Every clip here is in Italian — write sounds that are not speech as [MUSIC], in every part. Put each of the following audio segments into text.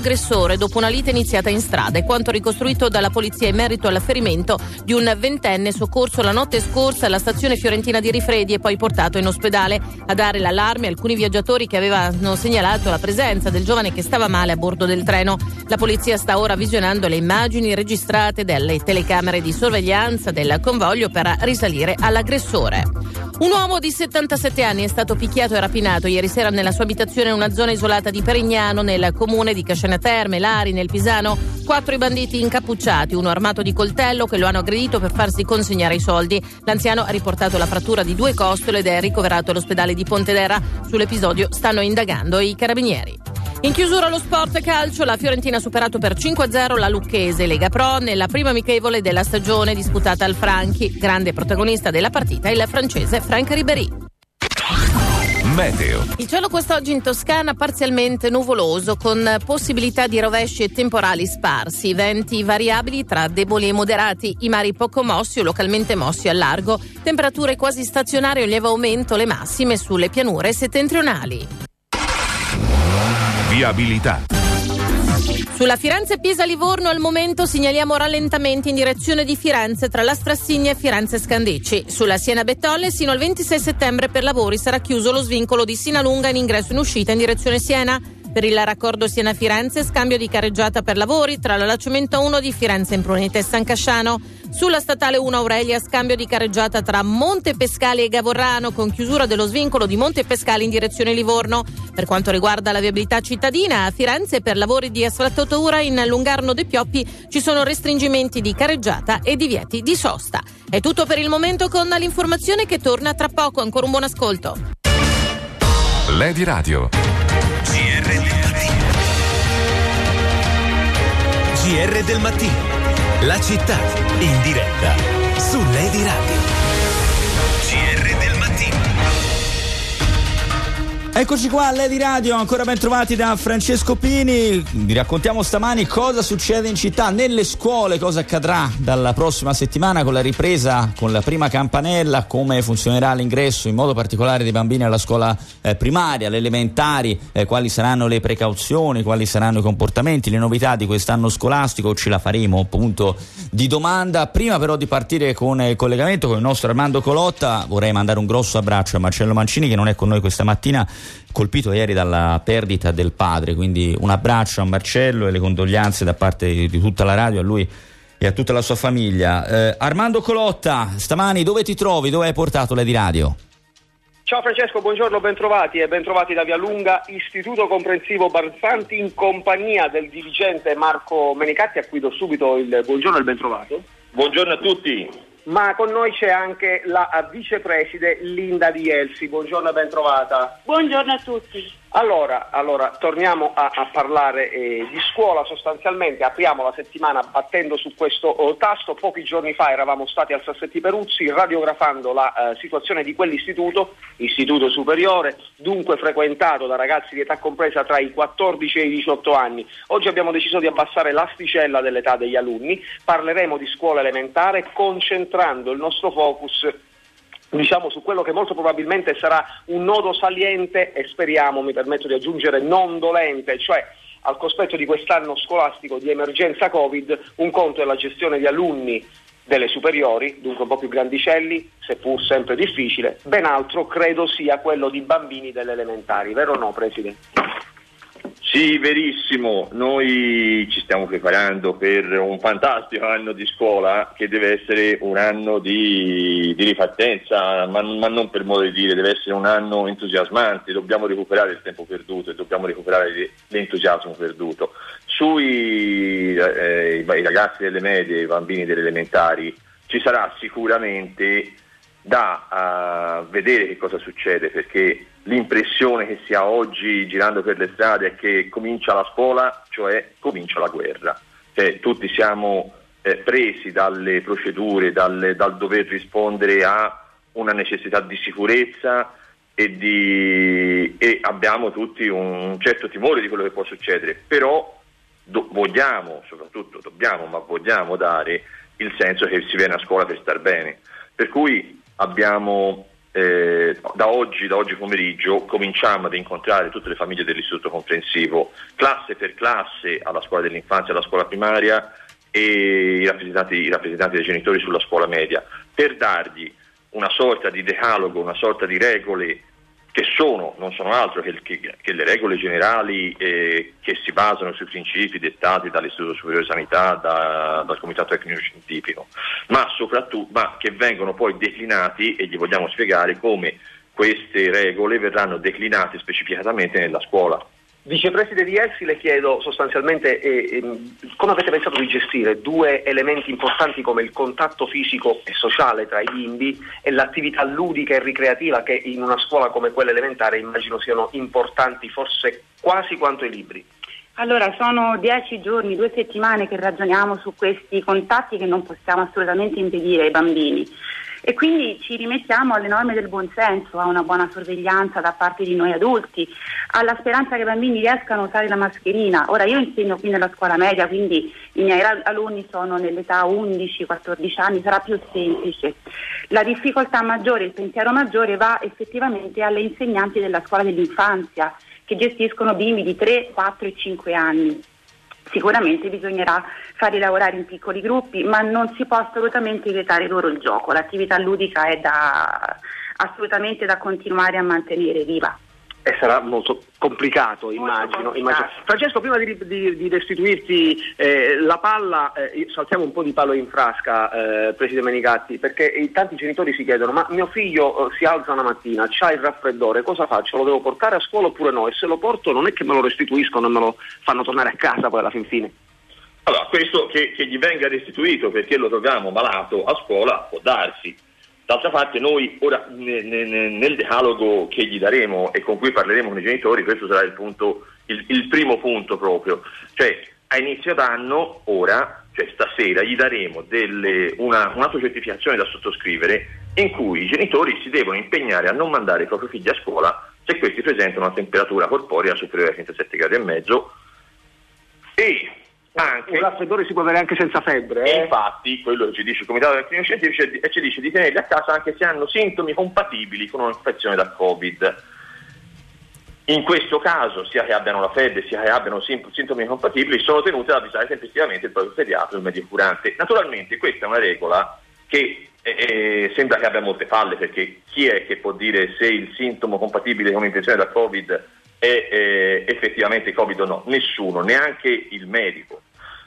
aggressore dopo una lite iniziata in strada e quanto ricostruito dalla polizia in merito all'afferimento di un ventenne soccorso la notte scorsa alla stazione fiorentina di Rifredi e poi portato in ospedale a dare l'allarme alcuni viaggiatori che avevano segnalato la presenza del giovane che stava male a bordo del treno. La polizia sta ora visionando le immagini registrate dalle telecamere di sorveglianza del convoglio per risalire all'aggressore. Un uomo di 77 anni è stato picchiato e rapinato ieri sera nella sua abitazione in una zona isolata di Perignano, nel comune di Cascina Terme, Lari, nel Pisano. Quattro i banditi incappucciati, uno armato di coltello che lo hanno aggredito per farsi consegnare i soldi. L'anziano ha riportato la frattura di due costole ed è ricoverato all'ospedale di Pontedera. Sull'episodio stanno indagando i carabinieri. In chiusura lo sport calcio, la Fiorentina ha superato per 5-0 la Lucchese Lega Pro nella prima amichevole della stagione disputata al Franchi. Grande protagonista della partita il francese Frank Ribéry. Meteo. Il cielo quest'oggi in Toscana parzialmente nuvoloso con possibilità di rovesci e temporali sparsi, venti variabili tra deboli e moderati, i mari poco mossi o localmente mossi al largo, temperature quasi stazionarie o lieve aumento le massime sulle pianure settentrionali. Viabilità. Sulla Firenze-Pisa-Livorno al momento segnaliamo rallentamenti in direzione di Firenze tra la Strassigna e Firenze-Scandicci. Sulla Siena-Bettolle sino al 26 settembre per lavori sarà chiuso lo svincolo di Sinalunga in ingresso e in uscita in direzione Siena. Per il raccordo Siena-Firenze, scambio di carreggiata per lavori tra l'allacciamento 1 di Firenze Imprunita e San Casciano. Sulla statale 1 Aurelia, scambio di carreggiata tra Monte Pescali e Gavorrano con chiusura dello svincolo di Monte Pescali in direzione Livorno. Per quanto riguarda la viabilità cittadina, a Firenze per lavori di asfaltatura in Lungarno dei Pioppi ci sono restringimenti di carreggiata e divieti di sosta. È tutto per il momento con l'informazione che torna tra poco. Ancora un buon ascolto. Lady Radio. GR del mattino. GR del mattino. La città in diretta su Lady Radio. Eccoci qua a Lady Radio, ancora ben trovati da Francesco Pini. Vi raccontiamo stamani cosa succede in città, nelle scuole, cosa accadrà dalla prossima settimana con la ripresa, con la prima campanella, come funzionerà l'ingresso in modo particolare dei bambini alla scuola eh, primaria, alle elementari, eh, quali saranno le precauzioni, quali saranno i comportamenti, le novità di quest'anno scolastico, ce la faremo punto di domanda. Prima però di partire con il collegamento con il nostro Armando Colotta, vorrei mandare un grosso abbraccio a Marcello Mancini che non è con noi questa mattina colpito ieri dalla perdita del padre, quindi un abbraccio a Marcello e le condoglianze da parte di, di tutta la radio a lui e a tutta la sua famiglia. Eh, Armando Colotta, stamani dove ti trovi? Dove hai portato la di radio? Ciao Francesco, buongiorno, bentrovati e bentrovati da Via Lunga, Istituto Comprensivo Barsanti in compagnia del dirigente Marco Menicatti, a cui do subito il buongiorno e il bentrovato. Buongiorno a tutti. Ma con noi c'è anche la vicepreside Linda Di Elsi, buongiorno e bentrovata. Buongiorno a tutti. Allora, allora torniamo a, a parlare eh, di scuola sostanzialmente, apriamo la settimana battendo su questo oh, tasto, pochi giorni fa eravamo stati al Sassetti Peruzzi radiografando la eh, situazione di quell'istituto, istituto superiore, dunque frequentato da ragazzi di età compresa tra i 14 e i 18 anni. Oggi abbiamo deciso di abbassare l'asticella dell'età degli alunni, parleremo di scuola elementare concentrando il nostro focus diciamo su quello che molto probabilmente sarà un nodo saliente e speriamo, mi permetto di aggiungere, non dolente, cioè al cospetto di quest'anno scolastico di emergenza Covid, un conto è la gestione di alunni delle superiori, dunque un po' più grandicelli, seppur sempre difficile, ben altro credo sia quello di bambini delle elementari, vero o no Presidente? Sì, verissimo, noi ci stiamo preparando per un fantastico anno di scuola che deve essere un anno di, di ripartenza, ma, ma, non per modo di dire, deve essere un anno entusiasmante, dobbiamo recuperare il tempo perduto e dobbiamo recuperare l'entusiasmo perduto. Sui eh, i ragazzi delle medie, i bambini delle elementari, ci sarà sicuramente da uh, vedere che cosa succede perché l'impressione che si ha oggi girando per le strade è che comincia la scuola, cioè comincia la guerra. Cioè, tutti siamo eh, presi dalle procedure, dal, dal, dover rispondere a una necessità di sicurezza e, di, e, abbiamo tutti un certo timore di quello che può succedere, però do, vogliamo, soprattutto dobbiamo, ma vogliamo dare il senso che si viene a scuola per star bene. Per cui abbiamo eh, da, oggi, da oggi pomeriggio cominciamo ad incontrare tutte le famiglie dell'istituto comprensivo, classe per classe alla scuola dell'infanzia, alla scuola primaria e i rappresentanti, i rappresentanti dei genitori sulla scuola media, per dargli una sorta di decalogo, una sorta di regole che sono, non sono altro che, che, che le regole generali eh, che si basano sui principi dettati dall'Istituto Superiore di Sanità, da, dal Comitato Tecnico Scientifico, ma soprattutto ma che vengono poi declinati e gli vogliamo spiegare come queste regole verranno declinate specificatamente nella scuola. Vicepresidente di Elsi, le chiedo sostanzialmente eh, eh, come avete pensato di gestire due elementi importanti come il contatto fisico e sociale tra i bimbi e l'attività ludica e ricreativa che in una scuola come quella elementare immagino siano importanti forse quasi quanto i libri. Allora, sono dieci giorni, due settimane che ragioniamo su questi contatti che non possiamo assolutamente impedire ai bambini e quindi ci rimettiamo alle norme del buonsenso, a una buona sorveglianza da parte di noi adulti, alla speranza che i bambini riescano a usare la mascherina. Ora io insegno qui nella scuola media, quindi i miei alunni sono nell'età 11-14 anni, sarà più semplice. La difficoltà maggiore, il pensiero maggiore va effettivamente alle insegnanti della scuola dell'infanzia che gestiscono bimbi di 3, 4 e 5 anni. Sicuramente bisognerà farli lavorare in piccoli gruppi, ma non si può assolutamente vietare loro il gioco. L'attività ludica è da, assolutamente da continuare a mantenere viva e sarà molto complicato, molto immagino, immagino, Francesco, prima di, di, di restituirti eh, la palla, eh, saltiamo un po' di palo in frasca, eh, Presidente Menicatti, perché tanti genitori si chiedono: ma mio figlio eh, si alza una mattina, ha il raffreddore, cosa faccio? Lo devo portare a scuola oppure no? E se lo porto non è che me lo restituiscono e me lo fanno tornare a casa poi alla fin fine. Allora, questo che, che gli venga restituito perché lo troviamo malato a scuola può darsi D'altra parte noi ora ne, ne, nel decalogo che gli daremo e con cui parleremo con i genitori, questo sarà il, punto, il, il primo punto proprio, cioè a inizio d'anno, ora, cioè stasera, gli daremo delle, una, un'autocertificazione da sottoscrivere in cui i genitori si devono impegnare a non mandare i propri figli a scuola se questi presentano una temperatura corporea superiore ai 37 gradi e mezzo. E anche, un raffreddore si può avere anche senza febbre. Eh? infatti, quello che ci dice il Comitato Tecnico Scientifico ci dice di tenerli a casa anche se hanno sintomi compatibili con un'infezione da Covid. In questo caso, sia che abbiano la febbre sia che abbiano sintomi compatibili, sono tenuti ad avvisare tempestivamente il proprio pediatra o il medico curante. Naturalmente questa è una regola che eh, eh, sembra che abbia molte falle perché chi è che può dire se il sintomo compatibile con un'infezione da Covid è eh, effettivamente Covid o no? Nessuno, neanche il medico.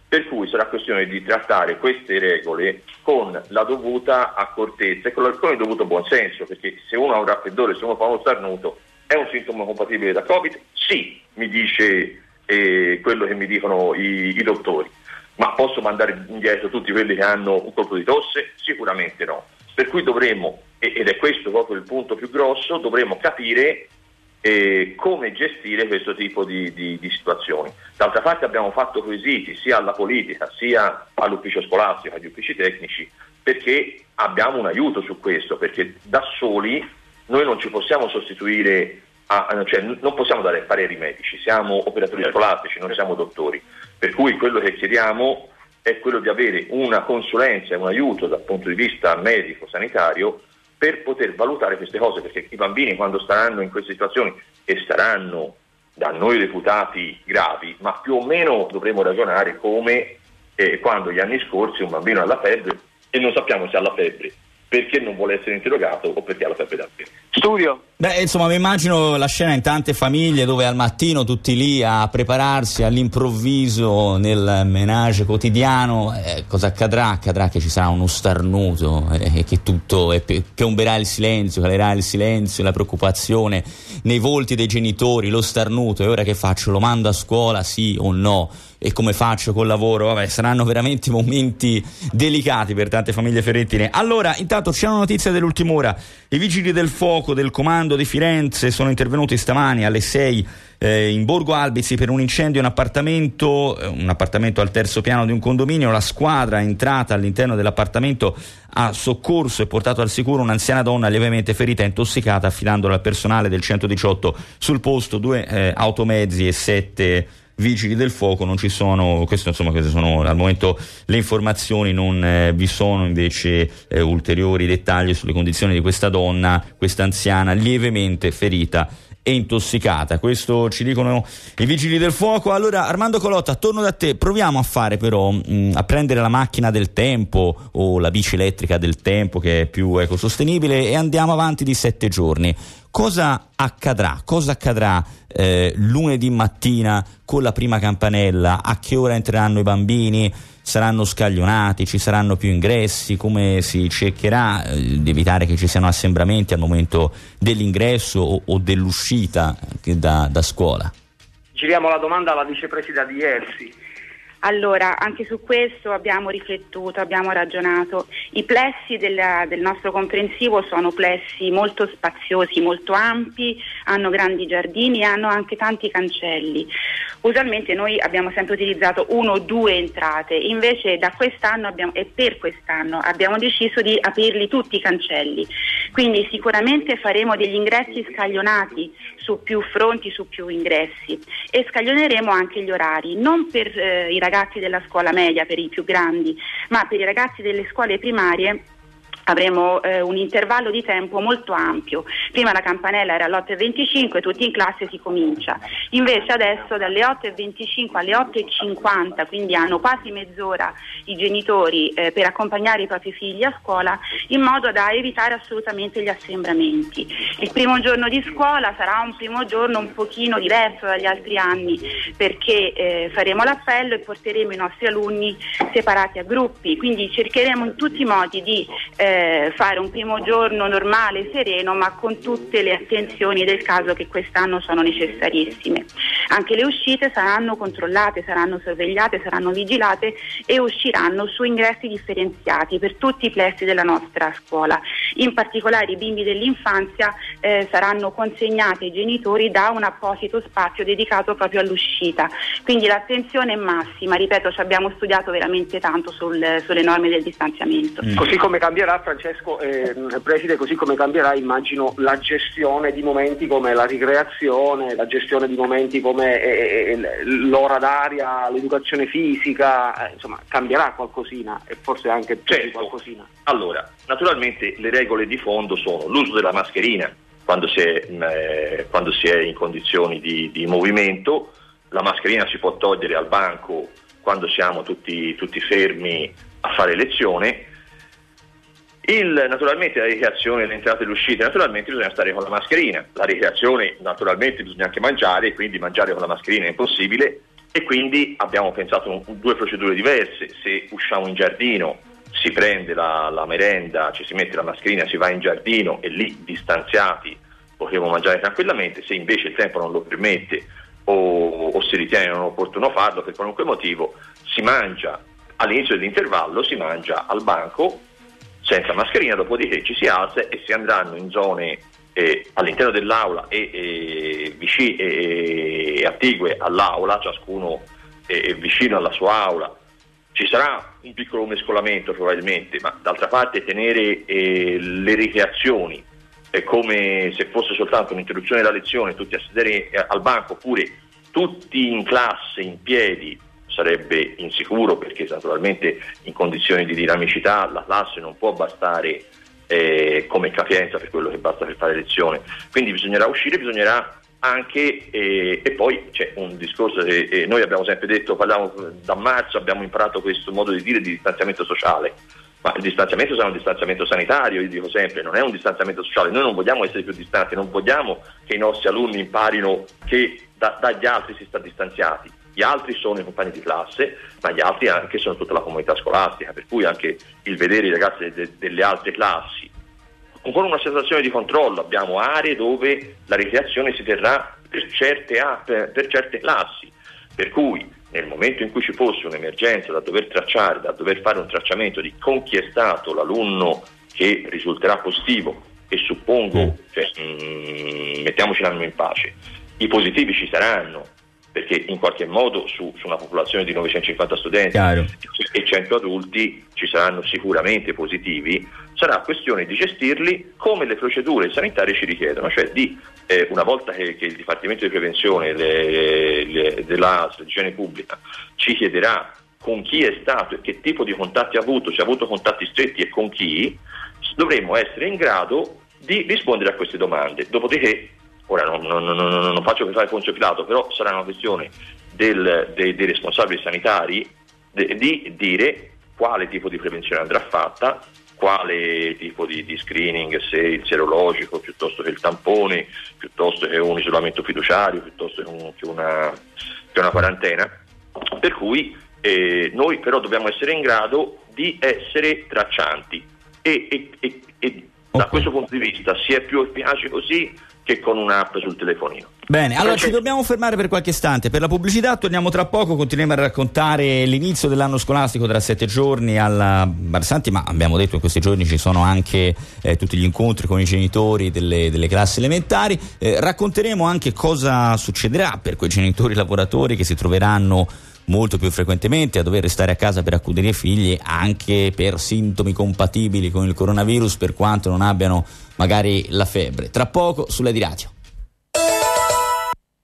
Per cui sarà questione di trattare queste regole con la dovuta accortezza e con il dovuto buonsenso, perché se uno ha un raffreddore, se uno fa uno starnuto, è un sintomo compatibile da Covid? Sì, mi dice eh, quello che mi dicono i, i dottori. Ma posso mandare indietro tutti quelli che hanno un colpo di tosse? Sicuramente no. Per cui dovremmo, ed è questo proprio il punto più grosso, dovremmo capire e come gestire questo tipo di, di, di, situazioni. D'altra parte abbiamo fatto quesiti sia alla politica sia all'ufficio scolastico, agli uffici tecnici, perché abbiamo un aiuto su questo, perché da soli noi non ci possiamo sostituire, a, cioè non possiamo dare pareri medici, siamo operatori certo. scolastici, non siamo dottori, per cui quello che chiediamo è quello di avere una consulenza e un aiuto dal punto di vista medico-sanitario per poter valutare queste cose, perché i bambini quando staranno in queste situazioni e saranno da noi reputati gravi, ma più o meno dovremo ragionare come eh, quando gli anni scorsi un bambino ha la febbre e non sappiamo se ha la febbre perché non vuole essere interrogato o perché ha la febbre davvero. Studio. Beh, insomma, mi immagino la scena in tante famiglie dove al mattino tutti lì a prepararsi all'improvviso nel menage quotidiano, eh, cosa accadrà? Accadrà che ci sarà uno starnuto e eh, che tutto eh, piomberà il silenzio, calerà il silenzio, la preoccupazione nei volti dei genitori, lo starnuto e ora che faccio? Lo mando a scuola, sì o no? E come faccio col lavoro, vabbè, saranno veramente momenti delicati per tante famiglie ferentine. Allora, intanto c'è una notizia dell'ultima ora. I vigili del fuoco del comando di Firenze sono intervenuti stamani alle 6 eh, in Borgo Albizi per un incendio in appartamento, eh, un appartamento al terzo piano di un condominio. La squadra è entrata all'interno dell'appartamento, ha soccorso e portato al sicuro un'anziana donna lievemente ferita e intossicata, affidandola al personale del 118 sul posto, due eh, automezzi e sette vigili del fuoco non ci sono, questo, insomma, queste sono al momento le informazioni, non eh, vi sono invece eh, ulteriori dettagli sulle condizioni di questa donna, questa anziana lievemente ferita e intossicata. Questo ci dicono i vigili del fuoco. Allora, Armando Colotta, torno da te. Proviamo a fare però mh, mm, a prendere la macchina del tempo o la bici elettrica del tempo che è più ecosostenibile e andiamo avanti di sette giorni. Cosa accadrà? Cosa accadrà eh, lunedì mattina con la prima campanella? A che ora entreranno i bambini? Saranno scaglionati, ci saranno più ingressi, come si cercherà eh, di evitare che ci siano assembramenti al momento dell'ingresso o, o dell'uscita da, da, scuola? Giriamo la domanda alla vicepresidente Elsi. Allora, anche su questo abbiamo riflettuto, abbiamo ragionato. I plessi della, del nostro comprensivo sono plessi molto spaziosi, molto ampi, hanno grandi giardini e hanno anche tanti cancelli. Usualmente noi abbiamo sempre utilizzato uno o due entrate, invece da quest'anno abbiamo, e per quest'anno abbiamo deciso di aprirli tutti i cancelli. Quindi sicuramente faremo degli ingressi scaglionati su più fronti, su più ingressi e scaglioneremo anche gli orari, non per eh, i ragazzi della scuola media, per i più grandi, ma per i ragazzi delle scuole primarie avremo eh, un intervallo di tempo molto ampio. Prima la campanella era alle 8.25, tutti in classe si comincia. Invece adesso dalle 8.25 alle 8.50, quindi hanno quasi mezz'ora i genitori eh, per accompagnare i propri figli a scuola, in modo da evitare assolutamente gli assembramenti. Il primo giorno di scuola sarà un primo giorno un pochino diverso dagli altri anni, perché eh, faremo l'appello e porteremo i nostri alunni separati a gruppi, quindi cercheremo in tutti i modi di eh, eh, fare un primo giorno normale, sereno, ma con tutte le attenzioni del caso che quest'anno sono necessarissime. Anche le uscite saranno controllate, saranno sorvegliate, saranno vigilate e usciranno su ingressi differenziati per tutti i plessi della nostra scuola. In particolare i bimbi dell'infanzia eh, saranno consegnati ai genitori da un apposito spazio dedicato proprio all'uscita. Quindi l'attenzione è massima, ripeto, ci abbiamo studiato veramente tanto sul, sulle norme del distanziamento. Mm. Così come cambierà Francesco, eh, Preside, così come cambierà immagino la gestione di momenti come la ricreazione, la gestione di momenti come eh, eh l'ora d'aria, l'educazione fisica, eh, insomma cambierà qualcosina e forse anche più certo. qualcosina. Allora, naturalmente le regole di fondo sono l'uso della mascherina quando si è, eh, quando si è in condizioni di, di movimento, la mascherina si può togliere al banco quando siamo tutti, tutti fermi a fare lezione il, naturalmente la ricreazione, l'entrata e l'uscita, naturalmente bisogna stare con la mascherina, la ricreazione naturalmente bisogna anche mangiare, quindi mangiare con la mascherina è impossibile. E quindi abbiamo pensato due procedure diverse, se usciamo in giardino si prende la, la merenda, ci si mette la mascherina, si va in giardino e lì distanziati potremo mangiare tranquillamente, se invece il tempo non lo permette o, o si ritiene non opportuno farlo per qualunque motivo, si mangia all'inizio dell'intervallo, si mangia al banco senza mascherina, dopodiché ci si alza e si andranno in zone eh, all'interno dell'aula e, e vicine e, attigue all'aula, ciascuno eh, vicino alla sua aula. Ci sarà un piccolo mescolamento probabilmente, ma d'altra parte tenere eh, le ricreazioni è come se fosse soltanto un'interruzione della lezione, tutti a sedere eh, al banco oppure tutti in classe in piedi sarebbe insicuro perché naturalmente in condizioni di dinamicità la classe non può bastare eh, come capienza per quello che basta per fare lezione. Quindi bisognerà uscire, bisognerà anche, eh, e poi c'è un discorso che eh, noi abbiamo sempre detto, parliamo da marzo, abbiamo imparato questo modo di dire di distanziamento sociale, ma il distanziamento sarà un distanziamento sanitario, io dico sempre, non è un distanziamento sociale, noi non vogliamo essere più distanti, non vogliamo che i nostri alunni imparino che da, dagli altri si sta distanziati gli altri sono i compagni di classe, ma gli altri anche sono tutta la comunità scolastica, per cui anche il vedere i ragazzi de- delle altre classi. Con una sensazione di controllo, abbiamo aree dove la ricreazione si terrà per certe, per certe classi, per cui nel momento in cui ci fosse un'emergenza da dover tracciare, da dover fare un tracciamento di con chi è stato l'alunno che risulterà positivo, e suppongo, cioè, mm, mettiamoci l'anno in pace, i positivi ci saranno, perché in qualche modo su, su una popolazione di 950 studenti Chiaro. e 100 adulti ci saranno sicuramente positivi, sarà questione di gestirli come le procedure sanitarie ci richiedono, cioè di eh, una volta che, che il Dipartimento di Prevenzione le, le, dell'AS, l'igiene pubblica, ci chiederà con chi è stato e che tipo di contatti ha avuto, se ha avuto contatti stretti e con chi, dovremmo essere in grado di rispondere a queste domande. Dopodiché ora non, non, non, non faccio per fare Ponzio Pilato, però sarà una questione del, dei, dei, responsabili sanitari de, di dire quale tipo di prevenzione andrà fatta, quale tipo di, di, screening, se il serologico piuttosto che il tampone, piuttosto che un isolamento fiduciario, piuttosto che, un, che, una, che una, quarantena. Per cui eh, noi però dobbiamo essere in grado di essere traccianti e, e, e, e da questo punto di vista si è più efficaci così che con un'app sul telefonino. Bene, allora ci dobbiamo fermare per qualche istante. Per la pubblicità torniamo tra poco, continuiamo a raccontare l'inizio dell'anno scolastico tra sette giorni alla Barsanti, ma abbiamo detto in questi giorni ci sono anche eh, tutti gli incontri con i genitori delle, delle classi elementari. Eh, racconteremo anche cosa succederà per quei genitori lavoratori che si troveranno molto più frequentemente a dover restare a casa per accudere i figli anche per sintomi compatibili con il coronavirus per quanto non abbiano magari la febbre. Tra poco sulle di radio.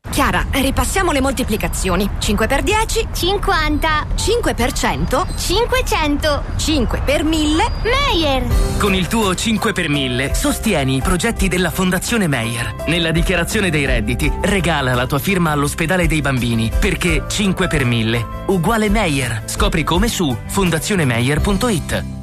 Chiara, ripassiamo le moltiplicazioni. 5 per 10? 50. 5 per 100? 500. 5 per 1000? Meyer. Con il tuo 5 per 1000 sostieni i progetti della Fondazione Meyer. Nella dichiarazione dei redditi regala la tua firma all'ospedale dei bambini perché 5 per 1000 uguale Meyer. Scopri come su fondazionemeyer.it.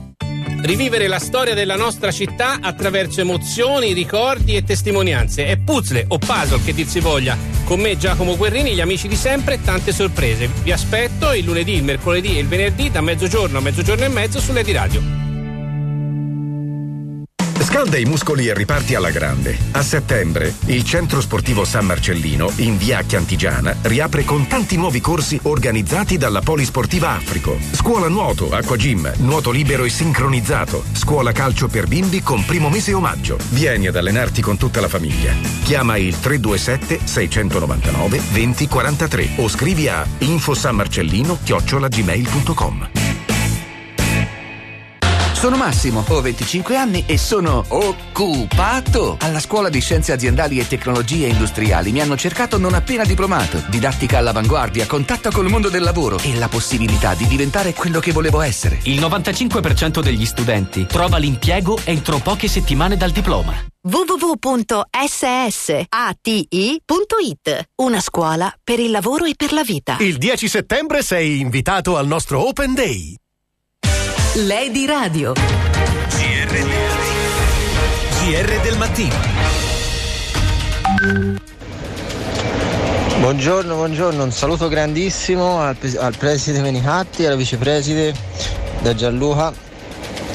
Rivivere la storia della nostra città attraverso emozioni, ricordi e testimonianze. È puzzle o puzzle che dir si voglia. Con me Giacomo Guerrini, gli amici di sempre, tante sorprese. Vi aspetto il lunedì, il mercoledì e il venerdì da mezzogiorno a mezzogiorno e mezzo sulle di radio. Scalda i muscoli e riparti alla grande. A settembre, il Centro Sportivo San Marcellino, in via Chiantigiana, riapre con tanti nuovi corsi organizzati dalla Polisportiva Africo. Scuola nuoto, acqua gym, nuoto libero e sincronizzato. Scuola calcio per bimbi con primo mese omaggio. Vieni ad allenarti con tutta la famiglia. Chiama il 327 699 2043 o scrivi a infosanmarcellino chiocciolagmail.com. Sono Massimo, ho 25 anni e sono occupato. Alla scuola di scienze aziendali e tecnologie industriali mi hanno cercato non appena diplomato. Didattica all'avanguardia, contatto col mondo del lavoro e la possibilità di diventare quello che volevo essere. Il 95% degli studenti trova l'impiego entro poche settimane dal diploma www.ssati.it Una scuola per il lavoro e per la vita. Il 10 settembre sei invitato al nostro Open Day. Lady Radio. GR, GR del mattino. Buongiorno, buongiorno, un saluto grandissimo al, al preside Menicatti e alla vicepreside da Gianluca.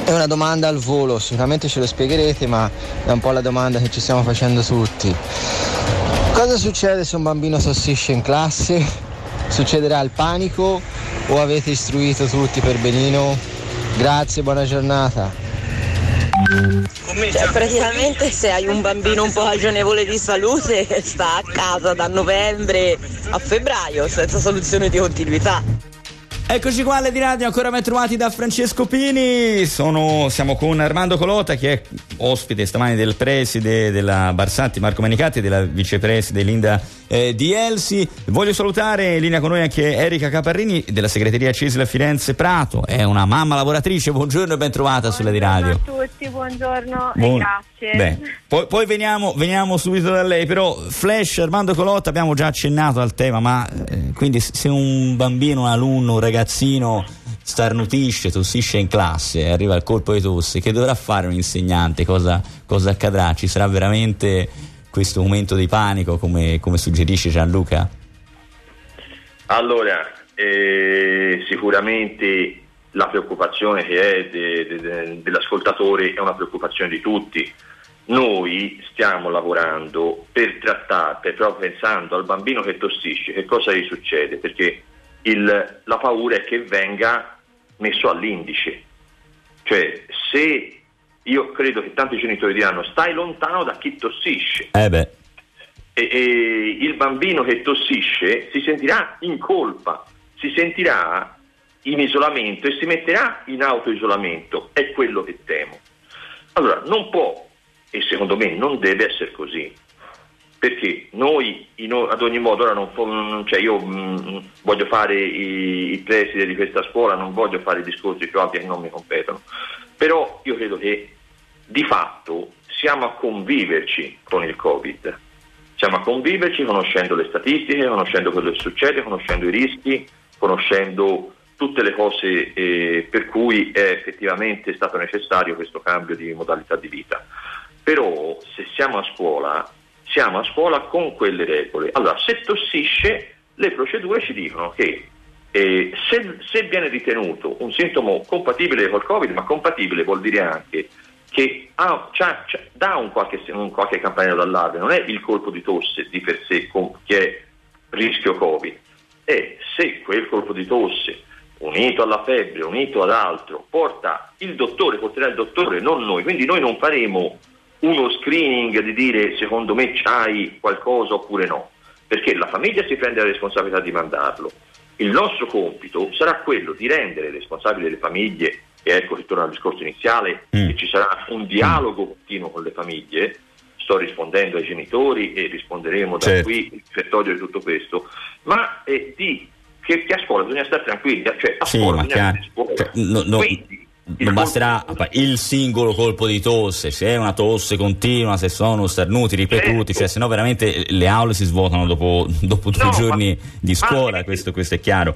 È una domanda al volo, sicuramente ce lo spiegherete, ma è un po' la domanda che ci stiamo facendo tutti. Cosa succede se un bambino tossisce in classe? Succederà il panico o avete istruito tutti per benino? Grazie, buona giornata. Cioè, praticamente se hai un bambino un po' ragionevole di salute sta a casa da novembre a febbraio senza soluzione di continuità. Eccoci qua alle di radio, ancora ben trovati da Francesco Pini. Sono, siamo con Armando Colota che è ospite stamani del preside della Barsanti Marco Manicatti e della vicepreside Linda eh, di Elsi. Voglio salutare in linea con noi anche Erika Caparrini della segreteria Cisla Firenze Prato. È una mamma lavoratrice. Buongiorno e ben trovata sulle di radio. Buongiorno a tutti, buongiorno Buon... e grazie. Beh, poi, poi veniamo, veniamo, subito da lei, però Flash Armando Colotta abbiamo già accennato al tema, ma eh, quindi se un bambino, un alunno, un ragazzino starnutisce, tossisce in classe e arriva il colpo di tosse, che dovrà fare un insegnante? Cosa, cosa accadrà? Ci sarà veramente questo momento di panico come, come suggerisce Gianluca? Allora, eh, sicuramente la preoccupazione che è de, de, de, dell'ascoltatore è una preoccupazione di tutti. Noi stiamo lavorando per trattare, per, proprio pensando al bambino che tossisce, che cosa gli succede, perché il, la paura è che venga messo all'indice. Cioè, se io credo che tanti genitori diranno stai lontano da chi tossisce. Eh beh. e, e il bambino che tossisce si sentirà in colpa, si sentirà in isolamento e si metterà in autoisolamento, è quello che temo. Allora, non può, e secondo me non deve essere così, perché noi in, ad ogni modo, ora non, cioè io mh, mm, voglio fare i, il preside di questa scuola, non voglio fare i discorsi più alti che non mi competono, però io credo che di fatto siamo a conviverci con il Covid, siamo a conviverci conoscendo le statistiche, conoscendo quello che succede, conoscendo i rischi, conoscendo tutte le cose eh, per cui è effettivamente stato necessario questo cambio di modalità di vita. Però se siamo a scuola, siamo a scuola con quelle regole. Allora, se tossisce, le procedure ci dicono che eh, se, se, viene ritenuto un sintomo compatibile col Covid, ma compatibile vuol dire anche che ha, c'ha, c'ha, dà un qualche, un qualche campanello d'allarme, non è il colpo di tosse di per sé con, che è rischio Covid, è se quel colpo di tosse unito alla febbre, unito ad altro, porta il dottore, porterà il dottore, non noi, quindi noi non faremo uno screening di dire secondo me c'hai qualcosa oppure no, perché la famiglia si prende la responsabilità di mandarlo. Il nostro compito sarà quello di rendere responsabili le famiglie e ecco ritorno al discorso iniziale, mm. che ci sarà un dialogo continuo con le famiglie, sto rispondendo ai genitori e risponderemo da certo. qui il repertorio di tutto questo, ma è di che, che, a scuola bisogna stare tranquilli, cioè a sì, scuola bisogna stare scuola. Cioè, no, no, Quindi, non basterà il singolo colpo di tosse, se è una tosse continua, se sono starnuti ripetuti, certo. cioè se no veramente le aule si svuotano dopo, [LAUGHS] dopo due no, giorni ma, di scuola, questo, questo, è chiaro.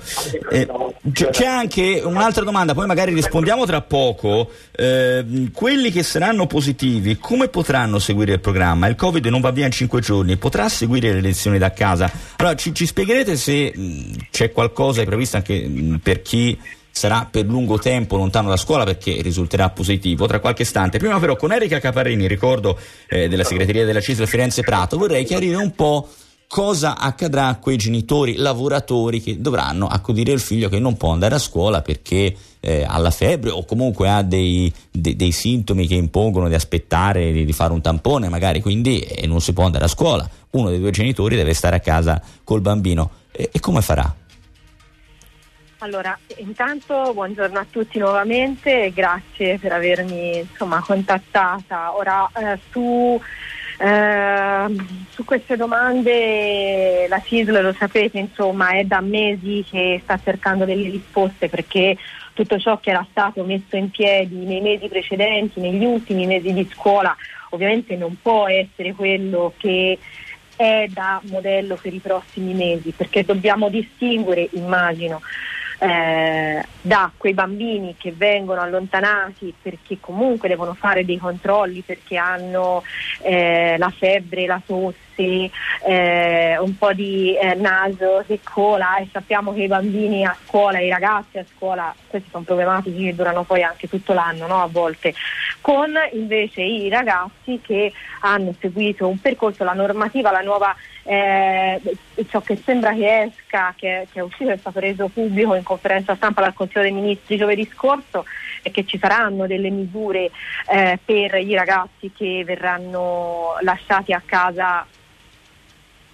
Eh, c'è, c'è, anche un'altra domanda, poi magari rispondiamo tra poco. Eh, quelli che saranno positivi, come potranno seguire il programma? Il Covid non va via in cinque giorni, potrà seguire le lezioni da casa? Allora ci, ci spiegherete se mh, c'è qualcosa è previsto anche mh, per chi sarà per lungo tempo lontano da scuola perché risulterà positivo tra qualche istante. Prima però con Erika Caparini, ricordo eh, della segreteria della CISL Firenze Prato, vorrei chiarire un po' cosa accadrà a quei genitori lavoratori che dovranno accudire il figlio che non può andare a scuola perché eh, ha la febbre o comunque ha dei, de, dei, sintomi che impongono di aspettare di, di fare un tampone magari, quindi eh, non si può andare a scuola. Uno dei due genitori deve stare a casa col bambino. e, e come farà? Allora, intanto buongiorno a tutti nuovamente e grazie per avermi insomma, contattata. Ora, eh, su, eh, su, queste domande la CISL, lo sapete, insomma, è da mesi che sta cercando delle risposte perché tutto ciò che era stato messo in piedi nei mesi precedenti, negli ultimi mesi di scuola, ovviamente non può essere quello che è da modello per i prossimi mesi, perché dobbiamo distinguere, immagino, eh, da quei bambini che vengono allontanati perché comunque devono fare dei controlli perché hanno eh, la febbre, la tosse tosse, eh, un po' di eh, naso, seccola e sappiamo che i bambini a scuola, i ragazzi a scuola, queste sono problematiche che durano poi anche tutto l'anno no? a volte, con invece i ragazzi che hanno seguito un percorso, la normativa, la nuova, eh, ciò che sembra che esca, che, che è uscito, è stato reso pubblico in conferenza stampa dal Consiglio dei Ministri giovedì scorso e che ci saranno delle misure eh, per i ragazzi che verranno lasciati a casa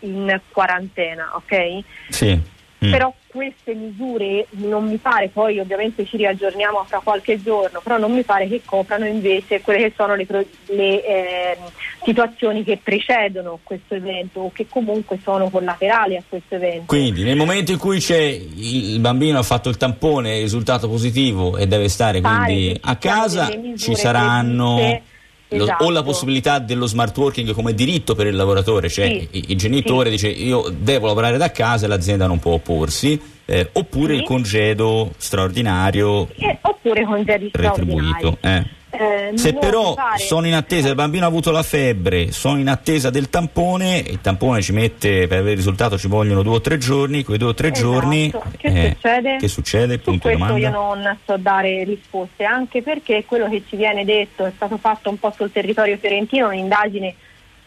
in quarantena, ok? Sì. Mm. Però queste misure non mi pare, poi ovviamente ci riaggiorniamo fra qualche giorno, però non mi pare che coprano invece quelle che sono le, le eh, situazioni che precedono questo evento o che comunque sono collaterali a questo evento. Quindi nel momento in cui c'è il bambino ha fatto il tampone, risultato positivo e deve stare quindi a casa, ci saranno... Previste Esatto. o la possibilità dello smart working come diritto per il lavoratore, cioè sì, il, il genitore sì. dice io devo lavorare da casa e l'azienda non può opporsi, eh, oppure sì. il congedo straordinario eh, oppure congedi retribuito. Eh. Eh, Se però sono in attesa, il bambino ha avuto la febbre, sono in attesa del tampone, il tampone ci mette per avere il risultato ci vogliono due o tre giorni, quei due o tre esatto. giorni che eh, succede? Che succede? Su questo domanda. io non so dare risposte, anche perché quello che ci viene detto è stato fatto un po' sul territorio fiorentino, un'indagine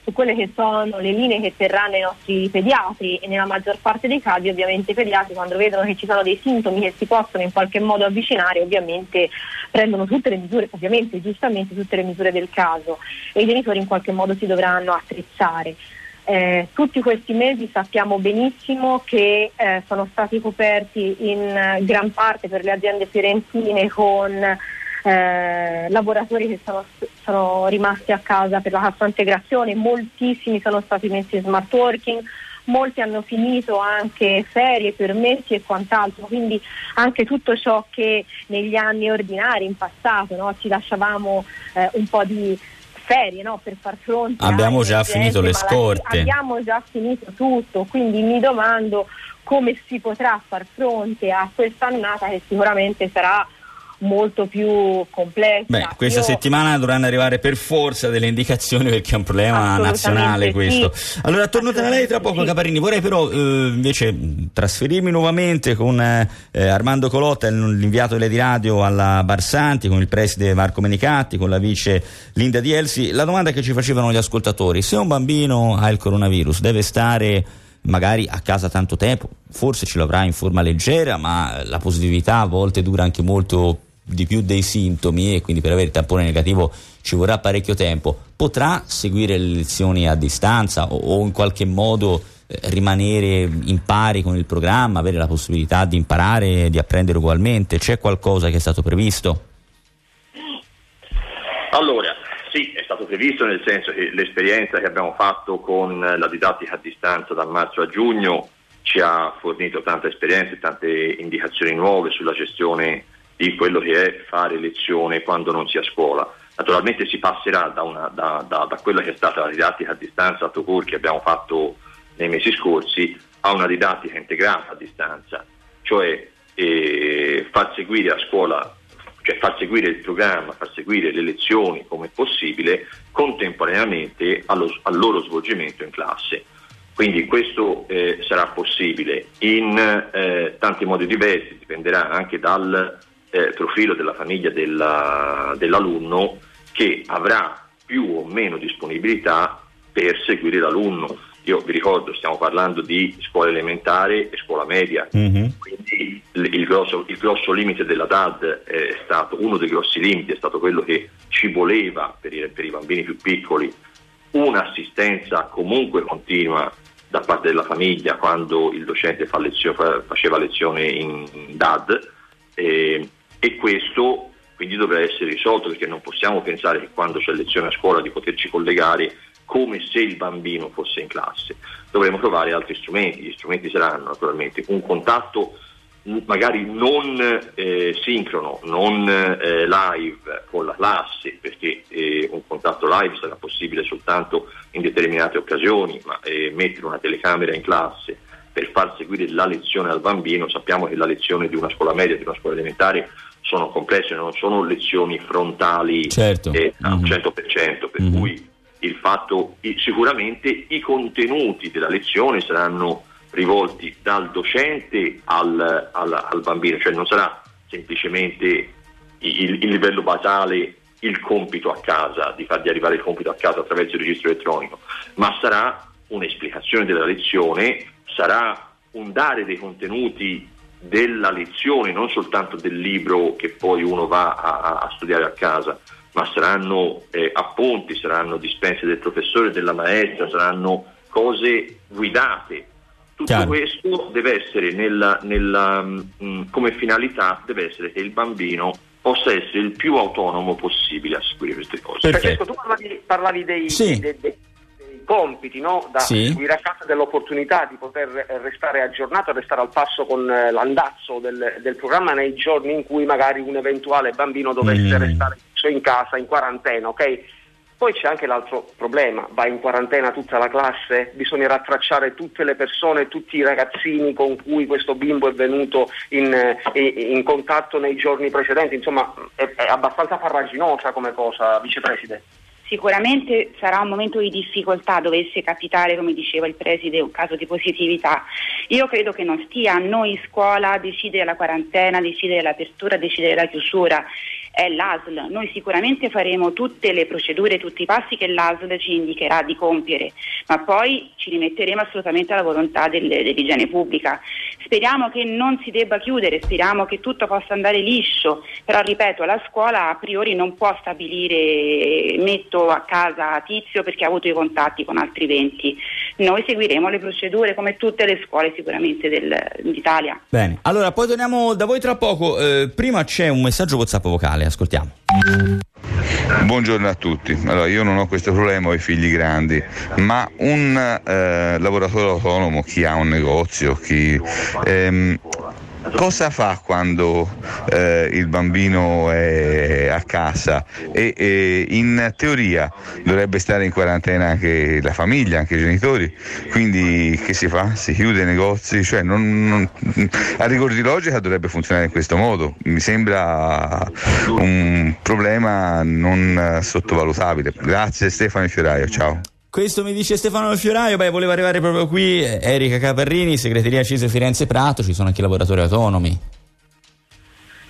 su quelle che sono le linee che terranno i nostri pediatri e nella maggior parte dei casi ovviamente i pediatri quando vedono che ci sono dei sintomi che si possono in qualche modo avvicinare ovviamente prendono tutte le misure, ovviamente giustamente tutte le misure del caso e i genitori in qualche modo si dovranno attrezzare. eh, tutti questi mesi sappiamo benissimo che eh, sono stati coperti in gran parte per le aziende fiorentine con eh, lavoratori che sono, sono, rimasti a casa per la cassa integrazione, moltissimi sono stati messi in smart working, molti hanno finito anche ferie, permessi e quant'altro, quindi anche tutto ciò che negli anni ordinari, in passato, no, ci lasciavamo eh, un po' di ferie no, per far fronte abbiamo già finito le scorte. abbiamo già finito tutto. Quindi mi domando come si potrà far fronte a questa annata che sicuramente sarà molto più complessa. Beh, questa Io- settimana dovranno arrivare per forza delle indicazioni perché è un problema nazionale sì. questo. Allora torno da lei tra poco Caparini, vorrei però eh, invece trasferirmi nuovamente con eh, Armando Colotta, l'inviato delle di radio alla Barsanti, con il preside Marco Menicatti, con la vice Linda Di Elsi. La domanda che ci facevano gli ascoltatori, se un bambino ha il coronavirus deve stare magari a casa tanto tempo, forse ce l'avrà in forma leggera, ma la positività a volte dura anche molto di più dei sintomi e quindi per avere il tampone negativo ci vorrà parecchio tempo, potrà seguire le lezioni a distanza o, o in qualche modo eh, rimanere in pari con il programma, avere la possibilità di imparare e di apprendere ugualmente? C'è qualcosa che è stato previsto? Allora, sì, è stato previsto nel senso che l'esperienza che abbiamo fatto con la didattica a distanza da marzo a giugno ci ha fornito tanta esperienza e tante indicazioni nuove sulla gestione di quello che è fare lezione quando non si è a scuola. Naturalmente si passerà da, una- da- da- da quella che è stata la didattica a distanza a Tocur che abbiamo fatto nei mesi scorsi a una didattica integrata a distanza, cioè eh, far seguire a scuola cioè far seguire il programma, far seguire le lezioni come possibile contemporaneamente allo- al loro svolgimento in classe. Quindi questo eh, sarà possibile in eh, tanti modi diversi, dipenderà anche dal eh, profilo della famiglia della- dell'alunno che avrà più o meno disponibilità per seguire l'alunno. Io vi ricordo, stiamo parlando di scuola elementare e scuola media, quindi il, il grosso, il grosso limite della DAD è stato, uno dei grossi limiti è stato quello che ci voleva per i, per i bambini più piccoli un'assistenza comunque continua da parte della famiglia quando il docente fa lezione- fa- faceva lezione in DAD eh, e questo quindi dovrà essere risolto perché non possiamo pensare che quando c'è lezione a scuola di poterci collegare come se il bambino fosse in classe. Dovremo trovare altri strumenti, gli strumenti saranno naturalmente un contatto magari non eh, sincrono, non eh, live con la classe, perché eh, un contatto live sarà possibile soltanto in determinate occasioni, ma eh, mettere una telecamera in classe per far seguire la lezione al bambino, sappiamo che la lezione di una scuola media, di una scuola elementare sono complesse, non sono lezioni frontali Certo. eh, al 100%, per cui il fatto, sicuramente i contenuti della lezione saranno rivolti dal docente al, al- al bambino, cioè non sarà semplicemente il, il livello basale, il compito a casa, di fargli arrivare il compito a casa attraverso il registro elettronico, ma sarà un'esplicazione della lezione, sarà un dare dei contenuti della lezione, non soltanto del libro che poi uno va a, a- studiare a casa, ma saranno eh, appunti, saranno dispense del professore, della maestra, saranno cose guidate. Tutto Chiaro. questo deve essere nella, nella, mh, come finalità, deve essere che il bambino possa essere il più autonomo possibile a seguire queste cose. Francesco, tu parlavi, parlavi dei, Sì. dei- dei compiti no? da Sì. a casa dell'opportunità di poter eh, restare aggiornato, restare al passo con eh, l'andazzo del, del programma nei giorni in cui magari un eventuale bambino dovesse Mm. restare in casa, in quarantena, ok? Poi c'è anche l'altro problema, va in quarantena tutta la classe, bisognerà tracciare tutte le persone, tutti i ragazzini con cui questo bimbo è venuto in, eh, in contatto nei giorni precedenti, insomma è, è abbastanza farraginosa come cosa, vicepresidente. Sicuramente sarà un momento di difficoltà dovesse capitare, come diceva il preside, un caso di positività. Io credo che non stia a noi scuola decidere la quarantena, decidere l'apertura, decidere la chiusura. È l'ASL. Noi sicuramente faremo tutte le procedure, tutti i passi che l'ASL ci indicherà di compiere, ma poi ci rimetteremo assolutamente alla volontà del- dell'igiene pubblica. Speriamo che non si debba chiudere, speriamo che tutto possa andare liscio, però ripeto, la scuola a priori non può stabilire metto a casa Tizio perché ha avuto i contatti con altri 20. noi seguiremo le procedure come tutte le scuole sicuramente del, d'Italia. Bene, allora poi torniamo da voi tra poco. Eh, prima c'è un messaggio WhatsApp vocale, ascoltiamo. Buongiorno a tutti. Allora, io non ho questo problema, ho i figli grandi, ma un eh, lavoratore autonomo, chi ha un negozio, chi ehm, cosa fa quando eh, il bambino è a casa e, e, in teoria dovrebbe stare in quarantena anche la famiglia, anche i genitori, quindi che si fa? Si chiude i negozi, cioè non, non, a rigor di logica dovrebbe funzionare in questo modo, mi sembra un problema non sottovalutabile. Grazie Stefano Fioraio, ciao. Questo mi dice Stefano Fioraio, beh, voleva arrivare proprio qui Erika Caparrini, segreteria Cise Firenze Prato, ci sono anche i lavoratori autonomi.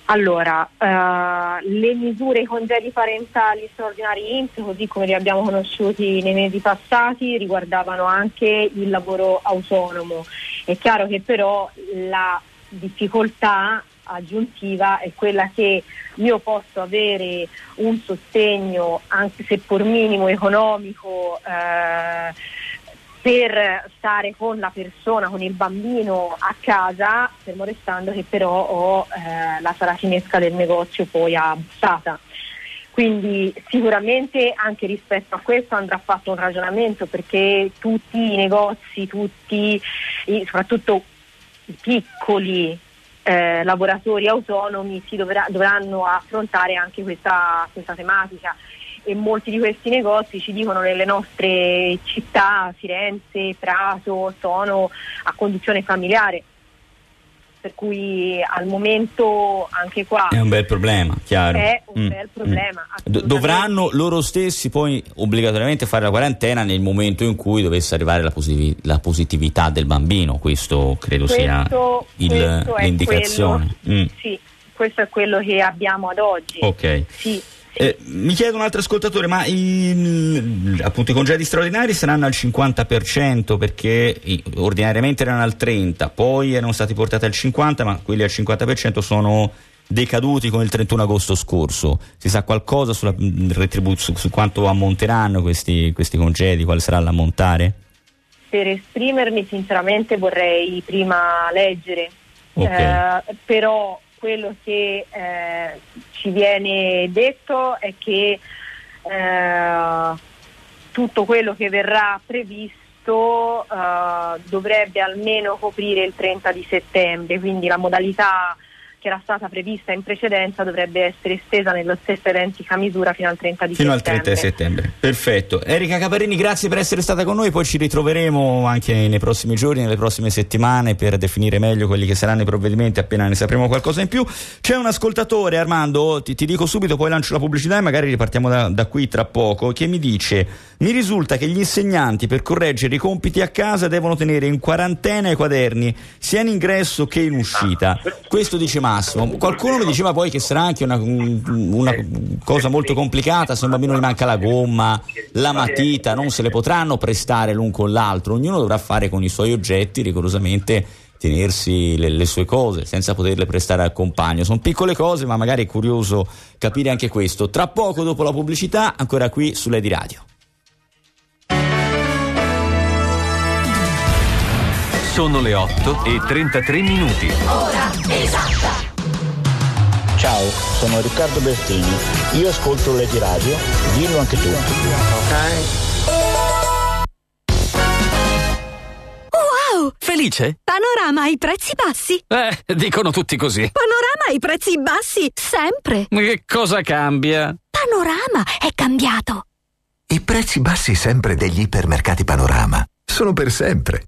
Allora, uh, le misure, i congedi parentali straordinari INPS, così come li abbiamo conosciuti nei mesi passati, riguardavano anche il lavoro autonomo. È chiaro che però la difficoltà aggiuntiva è quella che io posso avere un sostegno, anche seppur minimo economico, eh, per stare con la persona, con il bambino a casa, fermo restando che però ho eh, la saracinesca del negozio poi abbassata. Quindi sicuramente anche rispetto a questo andrà fatto un ragionamento perché tutti i negozi, tutti, soprattutto i piccoli eh, lavoratori autonomi si dovrà, dovranno affrontare anche questa, questa tematica e molti di questi negozi ci dicono nelle nostre città, Firenze, Prato, sono a condizione familiare. Per cui al momento anche qua è un bel problema, chiaro. È un Mm, bel problema. Do- dovranno loro stessi poi obbligatoriamente fare la quarantena nel momento in cui dovesse arrivare la, positivi- la positività del bambino, questo credo sia Questo- il- questo l'indicazione. Mm, Sì, questo è quello che abbiamo ad oggi. Ok. Sì. Eh, mi chiede un altro ascoltatore, ma i, appunto, i congedi straordinari saranno al 50% perché ordinariamente erano al 30%, poi erano stati portati al 50%, ma quelli al 50% sono decaduti con il 31 agosto scorso. Si sa qualcosa sulla retribu- su, su quanto ammonteranno questi, questi congedi, quale sarà l'ammontare? Per esprimermi sinceramente vorrei prima leggere, Ok. Eh, però quello che eh, ci viene detto è che eh, tutto quello che verrà previsto eh, dovrebbe almeno coprire il 30 di settembre, quindi la modalità che era stata prevista in precedenza dovrebbe essere estesa nella stessa identica misura fino al 30 di Fino al settembre. 30 di settembre. Perfetto. Erika Caparini, grazie per essere stata con noi. Poi ci ritroveremo anche nei prossimi giorni, nelle prossime settimane per definire meglio quelli che saranno i provvedimenti appena ne sapremo qualcosa in più. C'è un ascoltatore, Armando, ti, ti dico subito, poi lancio la pubblicità e magari ripartiamo da, da qui tra poco, che mi dice: Mi risulta che gli insegnanti per correggere i compiti a casa devono tenere in quarantena i quaderni sia in ingresso che in uscita. Questo dice Massimo. Qualcuno mi diceva poi che sarà anche una, una cosa molto complicata se un bambino gli manca la gomma, la matita, non se le potranno prestare l'un con l'altro, ognuno dovrà fare con i suoi oggetti rigorosamente tenersi le, le sue cose senza poterle prestare al compagno. Sono piccole cose, ma magari è curioso capire anche questo. Tra poco dopo la pubblicità, ancora qui su Lady Radio. Sono le 8 e 33 minuti. Ora esatta. Ciao, sono Riccardo Bertini. Io ascolto Lady Radio, dillo anche tu. Wow! Felice? Panorama ai prezzi bassi. Eh, dicono tutti così. Panorama ai prezzi bassi, sempre. Che cosa cambia? Panorama è cambiato. I prezzi bassi sempre degli ipermercati Panorama sono per sempre.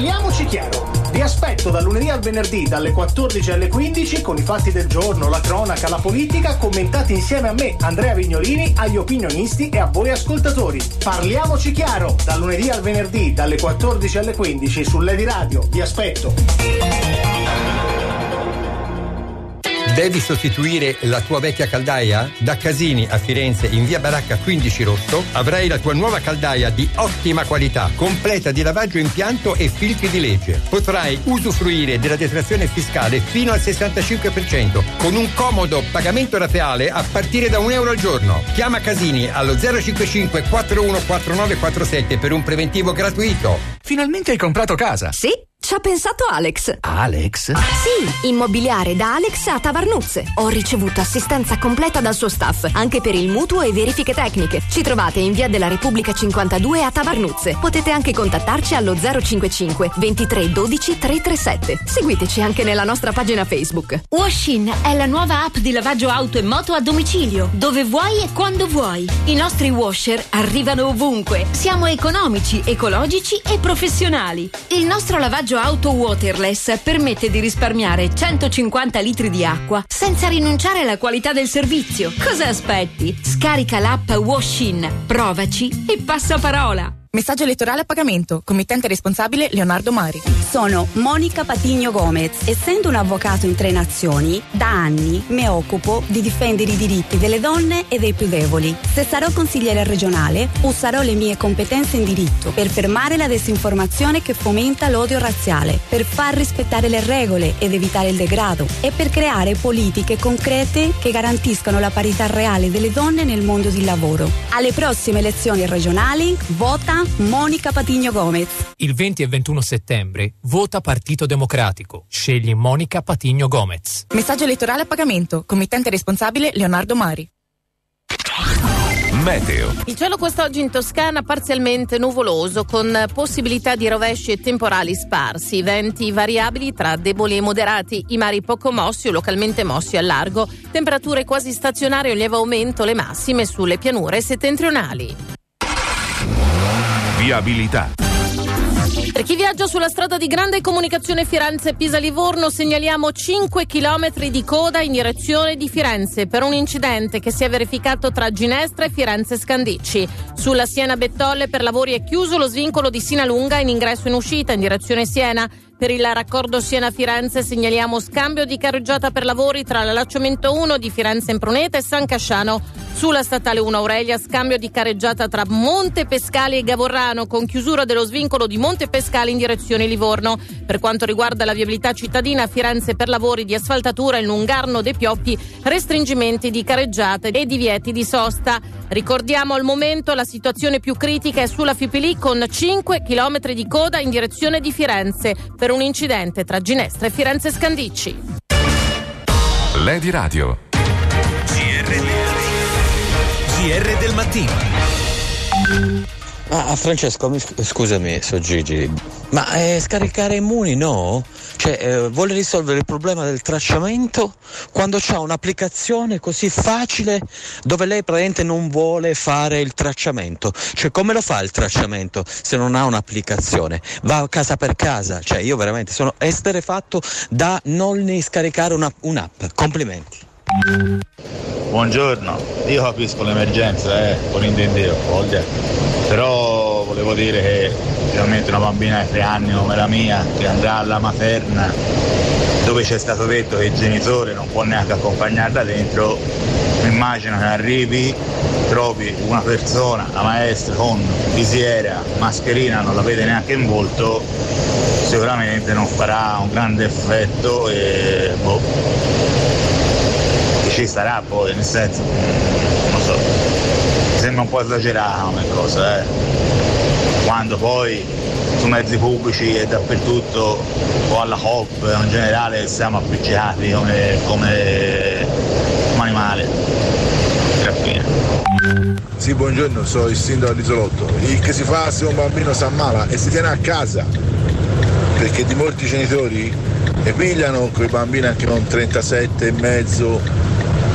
Parliamoci chiaro. Vi aspetto dal lunedì al venerdì dalle 14 alle 15 con i fatti del giorno, la cronaca, la politica commentati insieme a me, Andrea Vignolini, agli opinionisti e a voi ascoltatori. Parliamoci chiaro dal lunedì al venerdì dalle 14 alle 15 su Lady Radio. Vi aspetto. Devi sostituire la tua vecchia caldaia? Da Casini a Firenze in via Baracca 15 Rotto avrai la tua nuova caldaia di ottima qualità, completa di lavaggio impianto e filtri di legge. Potrai usufruire della detrazione fiscale fino al 65% con un comodo pagamento rateale a partire da un euro al giorno. Chiama Casini allo 055 414947 per un preventivo gratuito. Finalmente hai comprato casa? Sì, ci ha pensato Alex. Alex? Sì, immobiliare da Alex a Tavarnuzze. Ho ricevuto assistenza completa dal suo staff, anche per il mutuo e verifiche tecniche. Ci trovate in via della Repubblica 52 a Tavarnuzze. Potete anche contattarci allo 055 23 12 337. Seguiteci anche nella nostra pagina Facebook. Washin è la nuova app di lavaggio auto e moto a domicilio, dove vuoi e quando vuoi. I nostri washer arrivano ovunque. Siamo economici, ecologici e professionali. Il nostro lavaggio auto waterless permette di risparmiare 150 litri di acqua senza rinunciare alla qualità del servizio. Cosa aspetti? Scarica l'app Washin, provaci e passa parola. Messaggio elettorale a pagamento. Committente responsabile Leonardo Mari. Sono Monica Patigno Gomez. Essendo un avvocato in tre nazioni, da anni mi occupo di difendere i diritti delle donne e dei più deboli. Se sarò consigliere regionale, userò le mie competenze in diritto per fermare la disinformazione che fomenta l'odio razziale, per far rispettare le regole ed evitare il degrado e per creare politiche concrete che garantiscano la parità reale delle donne nel mondo del lavoro. Alle prossime elezioni regionali, vota Monica Patigno Gomez. Il 20 e 21 settembre vota Partito Democratico. Scegli Monica Patigno Gomez. Messaggio elettorale a pagamento. Committente responsabile Leonardo Mari. Meteo. Il cielo quest'oggi in Toscana parzialmente nuvoloso con possibilità di rovesci e temporali sparsi, venti variabili tra deboli e moderati, i mari poco mossi o localmente mossi al largo, temperature quasi stazionarie o lieve aumento le massime sulle pianure settentrionali. Viabilità. Per chi viaggia sulla strada di grande comunicazione Firenze-Pisa-Livorno segnaliamo 5 km di coda in direzione di Firenze per un incidente che si è verificato tra Ginestra e Firenze-Scandicci. Sulla Siena-Bettolle per lavori è chiuso lo svincolo di Sinalunga in ingresso e in uscita in direzione Siena. Per il raccordo Siena-Firenze segnaliamo scambio di carreggiata per lavori tra l'allacciamento 1 di Firenze Impruneta e San Casciano. Sulla statale 1 Aurelia scambio di carreggiata tra Monte Pescali e Gavorrano con chiusura dello svincolo di Monte Pescali in direzione Livorno. Per quanto riguarda la viabilità cittadina Firenze per lavori di asfaltatura in Lungarno dei Pioppi, restringimenti di carreggiate e divieti di sosta. Ricordiamo al momento la situazione più critica è sulla Fipili con 5 km di coda in direzione di Firenze per un incidente tra Ginestra e Firenze Scandicci. Lady Radio. GR, GR del mattino. Ah, Francesco, mi sc- scusami, so Gigi, ma eh, scaricare immuni no? Cioè, eh, vuole risolvere il problema del tracciamento quando c'è un'applicazione così facile dove lei praticamente non vuole fare il tracciamento? Cioè, come lo fa il tracciamento se non ha un'applicazione? Va casa per casa? Cioè, io veramente sono esterefatto da non scaricare una, un'app. Complimenti. Buongiorno, io capisco l'emergenza, eh, con intendevo, voglia. però volevo dire che ovviamente una bambina di tre anni come la mia che andrà alla materna dove c'è stato detto che il genitore non può neanche accompagnarla dentro, immagino che arrivi, trovi una persona, la maestra con visiera, mascherina, non la vede neanche in volto, sicuramente non farà un grande effetto e boh, ci starà poi, nel senso, non so, mi sembra un po' esagerata come cosa, eh. Quando poi su mezzi pubblici e dappertutto o alla COP in generale siamo appiccicati come, come, come animali. Grazie. Sì, buongiorno, sono il sindaco dell'isolotto. Il che si fa se un bambino si ammala e si tiene a casa, perché di molti genitori e pigliano quei bambini anche con 37 e mezzo,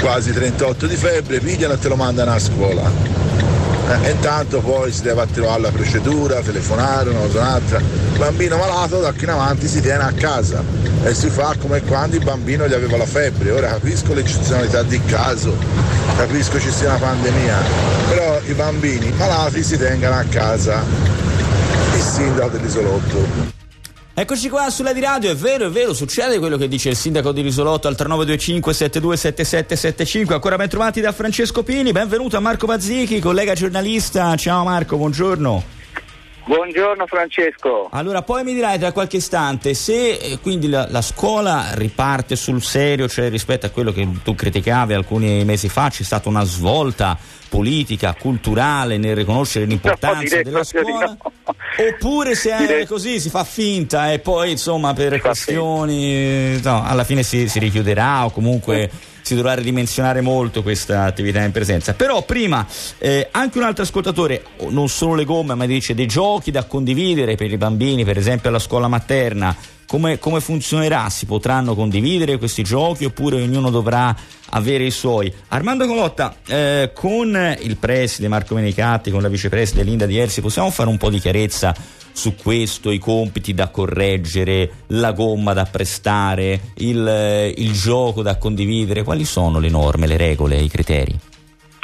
quasi 38 di febbre, pigliano e te lo mandano a scuola. Eh, e intanto poi si deve attivare la procedura, telefonare una cosa un'altra. Il bambino malato da qui in avanti si tiene a casa e si fa come quando il bambino gli aveva la febbre. Ora capisco l'eccezionalità di caso, capisco ci sia una pandemia, però i bambini malati si tengano a casa. Il sindaco dell'isolotto. Eccoci qua sulla di radio, è vero, è vero, succede quello che dice il sindaco di Risolotto al 3925 727775. Ancora ben trovati da Francesco Pini, benvenuto a Marco Bazzichi, collega giornalista. Ciao Marco, buongiorno. Buongiorno Francesco. Allora, poi mi dirai tra qualche istante se eh, quindi la, la, scuola riparte sul serio, cioè rispetto a quello che tu criticavi alcuni mesi fa, c'è stata una svolta politica, culturale nel riconoscere l'importanza no, della scuola, no. Oppure se è così si fa finta e poi insomma per questioni no, alla fine si, si richiuderà o comunque si dovrà ridimensionare molto questa attività in presenza. Però prima eh, anche un altro ascoltatore, non solo le gomme, ma dice dei giochi da condividere per i bambini, per esempio alla scuola materna. Come, come, funzionerà? Si potranno condividere questi giochi oppure ognuno dovrà avere i suoi? Armando Colotta, eh, con il preside Marco Menicatti, con la vicepreside Linda Diersi, possiamo fare un po' di chiarezza su questo, i compiti da correggere, la gomma da prestare, il, il gioco da condividere? Quali sono le norme, le regole, i criteri?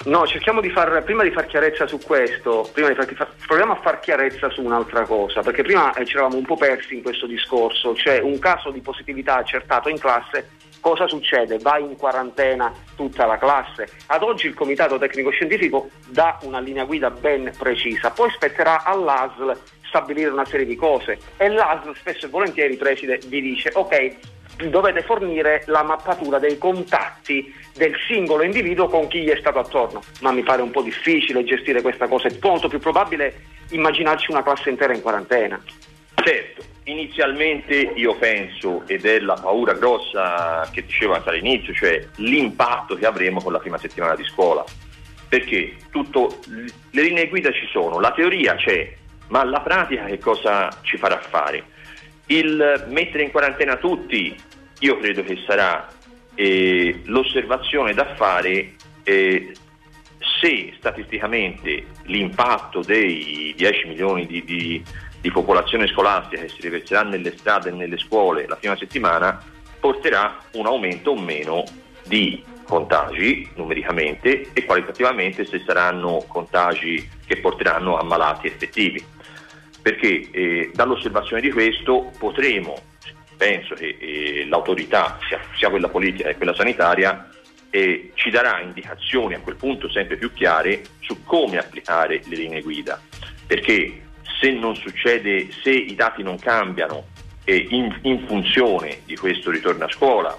No, cerchiamo di far, prima di far chiarezza su questo, prima di far, proviamo a far chiarezza su un'altra cosa, perché prima eh, ci eravamo un po' persi in questo discorso, cioè un caso di positività accertato in classe, cosa succede? Va in quarantena tutta la classe. Ad oggi il Comitato Tecnico Scientifico dà una linea guida ben precisa, poi spetterà all'ASL stabilire una serie di cose e l'ASL spesso e volentieri preside vi dice ok dovete fornire la mappatura dei contatti del singolo individuo con chi gli è stato attorno, ma mi pare un po' difficile gestire questa cosa, è molto più probabile immaginarci una classe intera in quarantena. Certo, inizialmente io penso, ed è la paura grossa che dicevo anche all'inizio, cioè l'impatto che avremo con la prima settimana di scuola, perché tutto, le linee guida ci sono, la teoria c'è, ma la pratica che cosa ci farà fare? Il mettere in quarantena tutti, io credo che sarà eh, l'osservazione da fare eh, se statisticamente l'impatto dei 10 milioni di, di, di, popolazione scolastica che si riverserà nelle strade e nelle scuole la prima settimana porterà un aumento o meno di contagi numericamente e qualitativamente se saranno contagi che porteranno a malati effettivi. Perché eh, dall'osservazione di questo potremo, penso che eh, l'autorità, sia, sia, quella politica che quella sanitaria, eh, ci darà indicazioni a quel punto sempre più chiare su come applicare le linee guida, perché se non succede, se i dati non cambiano in, in funzione di questo ritorno a scuola,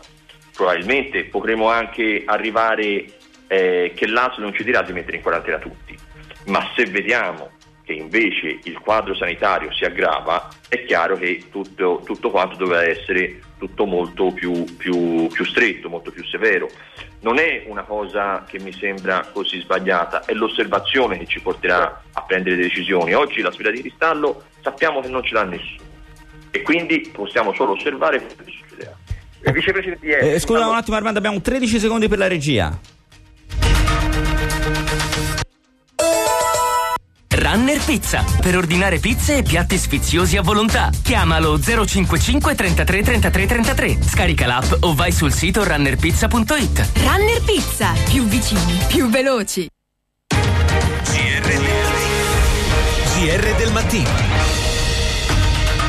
probabilmente potremo anche arrivare eh, che l'ASL non ci dirà di mettere in quarantena tutti, ma se vediamo che invece il quadro sanitario si aggrava, è chiaro che tutto, tutto quanto dovrà essere tutto molto più, più, più, stretto, molto più severo. Non è una cosa che mi sembra così sbagliata, è l'osservazione che ci porterà a prendere decisioni. Oggi la sfera di cristallo sappiamo che non ce l'ha nessuno e quindi possiamo solo osservare quello che succederà. Vicepresidente, eh, scusa un attimo Armando, abbiamo 13 secondi per la regia. Runner Pizza. Per ordinare pizze e piatti sfiziosi a volontà. Chiamalo 055 33 33 33. Scarica l'app o vai sul sito runnerpizza.it. Runner Pizza. Più vicini, più veloci. GR, GR del mattino.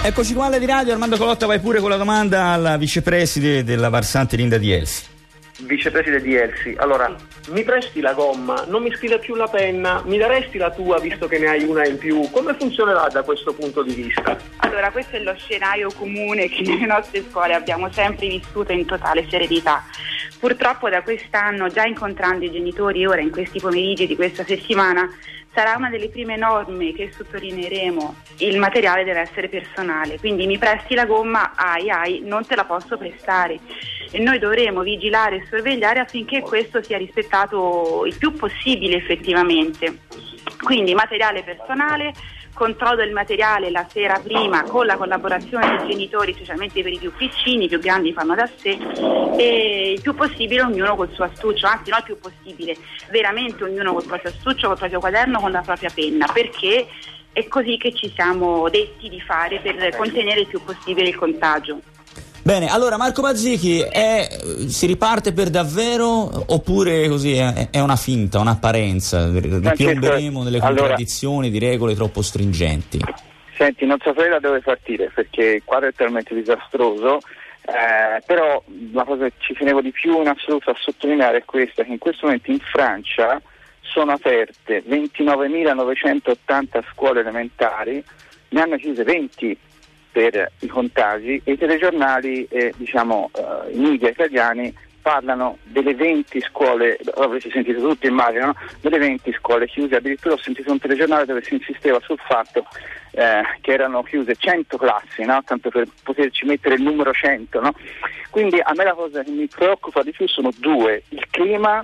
Eccoci qua alla di radio, Armando Colotta vai pure con la domanda alla vicepreside della Varsante Linda di Elsi vicepresidente di Elsi, allora mi presti la gomma, non mi scrive più la penna, mi daresti la tua visto che ne hai una in più? Come funzionerà da questo punto di vista? Allora, questo è lo scenario comune che nelle nostre scuole abbiamo sempre vissuto in totale serenità. Purtroppo da quest'anno, già incontrando i genitori ora in questi pomeriggi di questa settimana, sarà una delle prime norme che sottolineeremo. Il materiale deve essere personale, quindi mi presti la gomma, ai ai, non te la posso prestare. E noi dovremo vigilare e sorvegliare affinché questo sia rispettato il più possibile effettivamente. Quindi materiale personale, controllo del materiale la sera prima con la collaborazione dei genitori, specialmente per i più piccini, i più grandi fanno da sé e il più possibile ognuno col suo astuccio, anzi non il più possibile, veramente ognuno col proprio astuccio, col proprio quaderno, con la propria penna, perché è così che ci siamo detti di fare per contenere il più possibile il contagio. Bene, allora Marco Mazzichi, è, si riparte per davvero oppure così è, è una finta, un'apparenza? Ripiomberemo nelle contraddizioni allora, di regole troppo stringenti? Senti, non saprei da dove partire perché il quadro è talmente disastroso, eh, però la cosa che ci tenevo di più in assoluto a sottolineare è questa, che in questo momento in Francia sono aperte 29.980 scuole elementari, ne hanno chiuse 20 per i contagi e i telegiornali e diciamo, eh, i media italiani parlano delle 20 scuole, avrete sentito tutti immagino, no? delle 20 scuole chiuse, addirittura ho sentito un telegiornale dove si insisteva sul fatto eh, che erano chiuse 100 classi, no? tanto per poterci mettere il numero 100. No? Quindi a me la cosa che mi preoccupa di più sono due, il clima,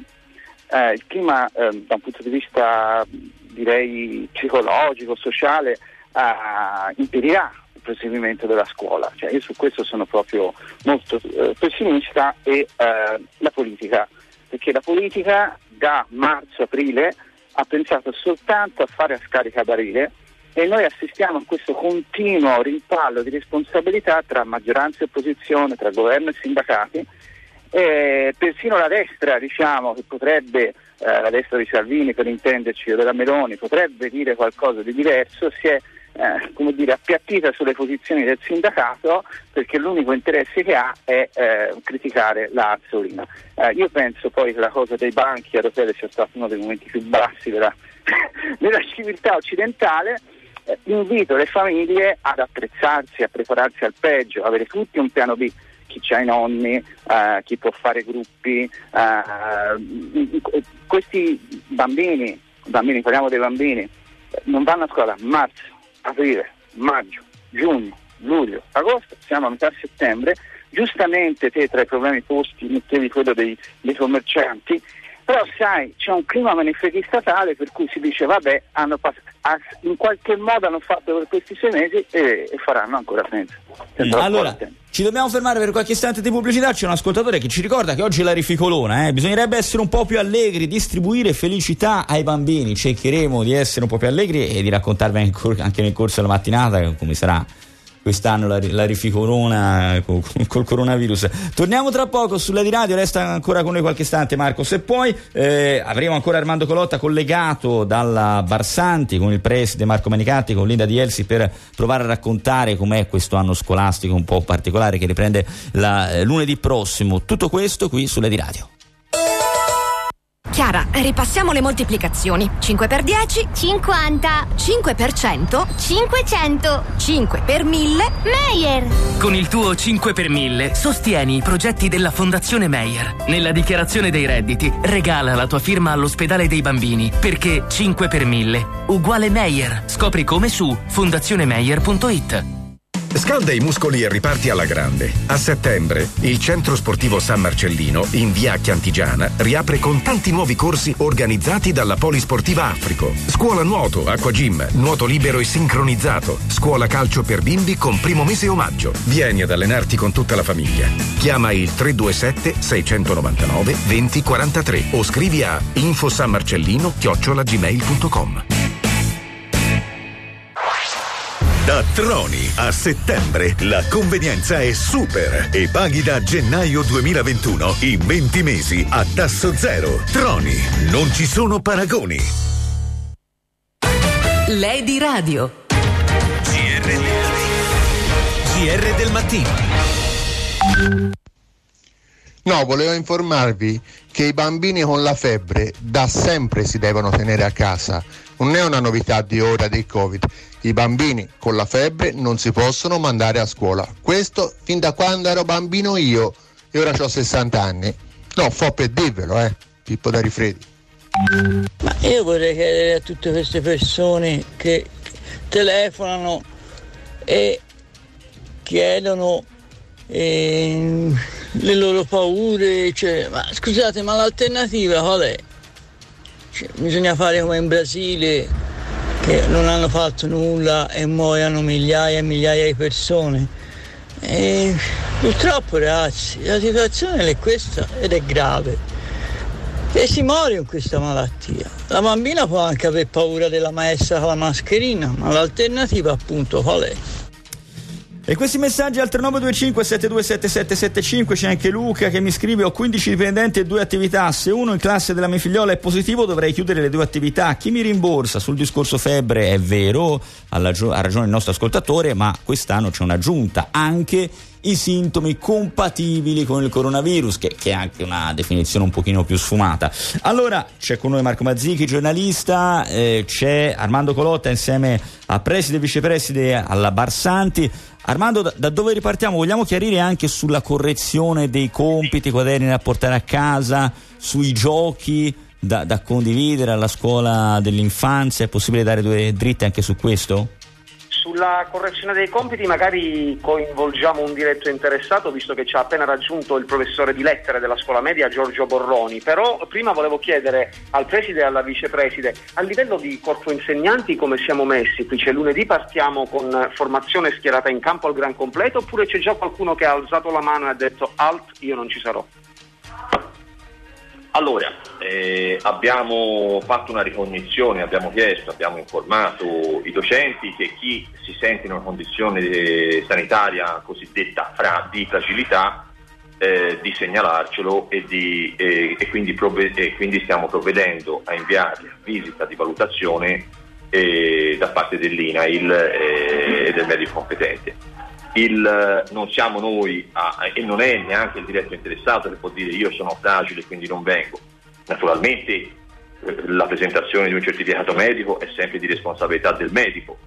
eh, il clima eh, da un punto di vista direi psicologico, sociale, eh, impedirà proseguimento della scuola. Cioè, io su questo sono proprio molto eh, pessimista e eh, la politica, perché la politica da marzo-aprile ha pensato soltanto a fare a scarica barile e noi assistiamo a questo continuo rimpallo di responsabilità tra maggioranza e opposizione, tra governo e sindacati. E persino la destra, diciamo, che potrebbe, eh, la destra di Salvini per intenderci, o della Meloni, potrebbe dire qualcosa di diverso, si è eh, come dire, appiattita sulle posizioni del sindacato perché l'unico interesse che ha è eh, criticare la Azzolina. Eh, io penso poi che la cosa dei banchi a rotelle sia stato uno dei momenti più bassi della, [LAUGHS] della civiltà occidentale. Eh, invito le famiglie ad attrezzarsi, a prepararsi al peggio, avere tutti un piano B chi ha i nonni, eh, chi può fare gruppi. Eh, questi bambini, bambini, parliamo dei bambini, non vanno a scuola a marzo, aprile, maggio, giugno, luglio, agosto, siamo a metà settembre, giustamente te tra i problemi posti mettevi quello dei, dei commercianti, però sai c'è un clima menefreghista tale per cui si dice vabbè pass- in qualche modo hanno fatto per questi sei mesi e, e faranno ancora senza. Allora, ci dobbiamo fermare per qualche istante di pubblicità. C'è un ascoltatore che ci ricorda che oggi è la rificolona. Eh? Bisognerebbe essere un po' più allegri, distribuire felicità ai bambini. Cercheremo di essere un po' più allegri e di raccontarvi anche nel corso della mattinata come sarà quest'anno la, la rificorona col, col, coronavirus. Torniamo tra poco sulla di radio, resta ancora con noi qualche istante Marco, se poi eh, avremo ancora Armando Colotta collegato dalla Barsanti con il preside Marco Manicatti, con Linda Di Elsi per provare a raccontare com'è questo anno scolastico un po' particolare che riprende la, eh, lunedì prossimo. Tutto questo qui sulla di radio. Chiara, ripassiamo le moltiplicazioni. 5 per 10? 50. 5 per 100? 500. 5 per 1000? Meyer. Con il tuo 5 per 1000 sostieni i progetti della Fondazione Meyer. Nella dichiarazione dei redditi regala la tua firma all'ospedale dei bambini perché 5 per 1000 uguale Meyer. Scopri come su fondazionemeyer.it. Scalda i muscoli e riparti alla grande. A settembre, il centro sportivo San Marcellino, in via Chiantigiana, riapre con tanti nuovi corsi organizzati dalla Polisportiva Africo. Scuola nuoto, acqua gym, nuoto libero e sincronizzato, scuola calcio per bimbi con primo mese omaggio. Vieni ad allenarti con tutta la famiglia. Chiama il 327 699 2043 o scrivi a infosanmarcellino chiocciolagmail.com. Da Troni a settembre la convenienza è super e paghi da gennaio 2021 in 20 mesi a tasso zero. Troni, non ci sono paragoni. Lady Radio. GR, GR del mattino. No, volevo informarvi che i bambini con la febbre da sempre si devono tenere a casa. Non è una novità di ora del Covid i bambini con la febbre non si possono mandare a scuola. Questo fin da quando ero bambino io e ora ho 60 anni. No, fo per dirvelo, eh, Pippo da Rifredi. Ma io vorrei chiedere a tutte queste persone che telefonano e chiedono eh, le loro paure, cioè, ma scusate, ma l'alternativa qual è? Cioè, bisogna fare come in Brasile, che non hanno fatto nulla e muoiono migliaia e migliaia di persone. E purtroppo ragazzi la situazione è questa ed è grave e si muore in questa malattia. La bambina può anche aver paura della maestra con la mascherina, ma l'alternativa appunto qual è? E questi messaggi al 3925 727775 c'è anche Luca che mi scrive ho 15 dipendenti e due attività, se uno in classe della mia figliola è positivo dovrei chiudere le due attività, chi mi rimborsa? Sul discorso febbre è vero, ha ragione il nostro ascoltatore, ma quest'anno c'è un'aggiunta, anche i sintomi compatibili con il coronavirus, che, che, è anche una definizione un pochino più sfumata. Allora c'è con noi Marco Mazzichi, giornalista, eh, c'è Armando Colotta insieme a preside e vicepreside alla Barsanti. Armando, da, da, dove ripartiamo? Vogliamo chiarire anche sulla correzione dei compiti, quaderni da portare a casa, sui giochi da, da condividere alla scuola dell'infanzia? È possibile dare due dritte anche su questo? Sulla correzione dei compiti magari coinvolgiamo un diretto interessato visto che ci ha appena raggiunto il professore di lettere della scuola media Giorgio Borroni, però prima volevo chiedere al preside e alla vicepreside a livello di corpo insegnanti come siamo messi? Qui c'è lunedì partiamo con formazione schierata in campo al gran completo oppure c'è già qualcuno che ha alzato la mano e ha detto alt io non ci sarò? Allora, eh, abbiamo fatto una ricognizione, abbiamo chiesto, abbiamo informato i docenti che chi si sente in una condizione sanitaria cosiddetta fra, di fragilità eh, di segnalarcelo e, di, eh, e, quindi prove- e, quindi stiamo provvedendo a inviare visita di valutazione eh, da parte dell'INAIL eh, e del medico competente il, non siamo noi a, e non è neanche il diretto interessato che può dire io sono fragile e quindi non vengo. Naturalmente eh, la presentazione di un certificato medico è sempre di responsabilità del medico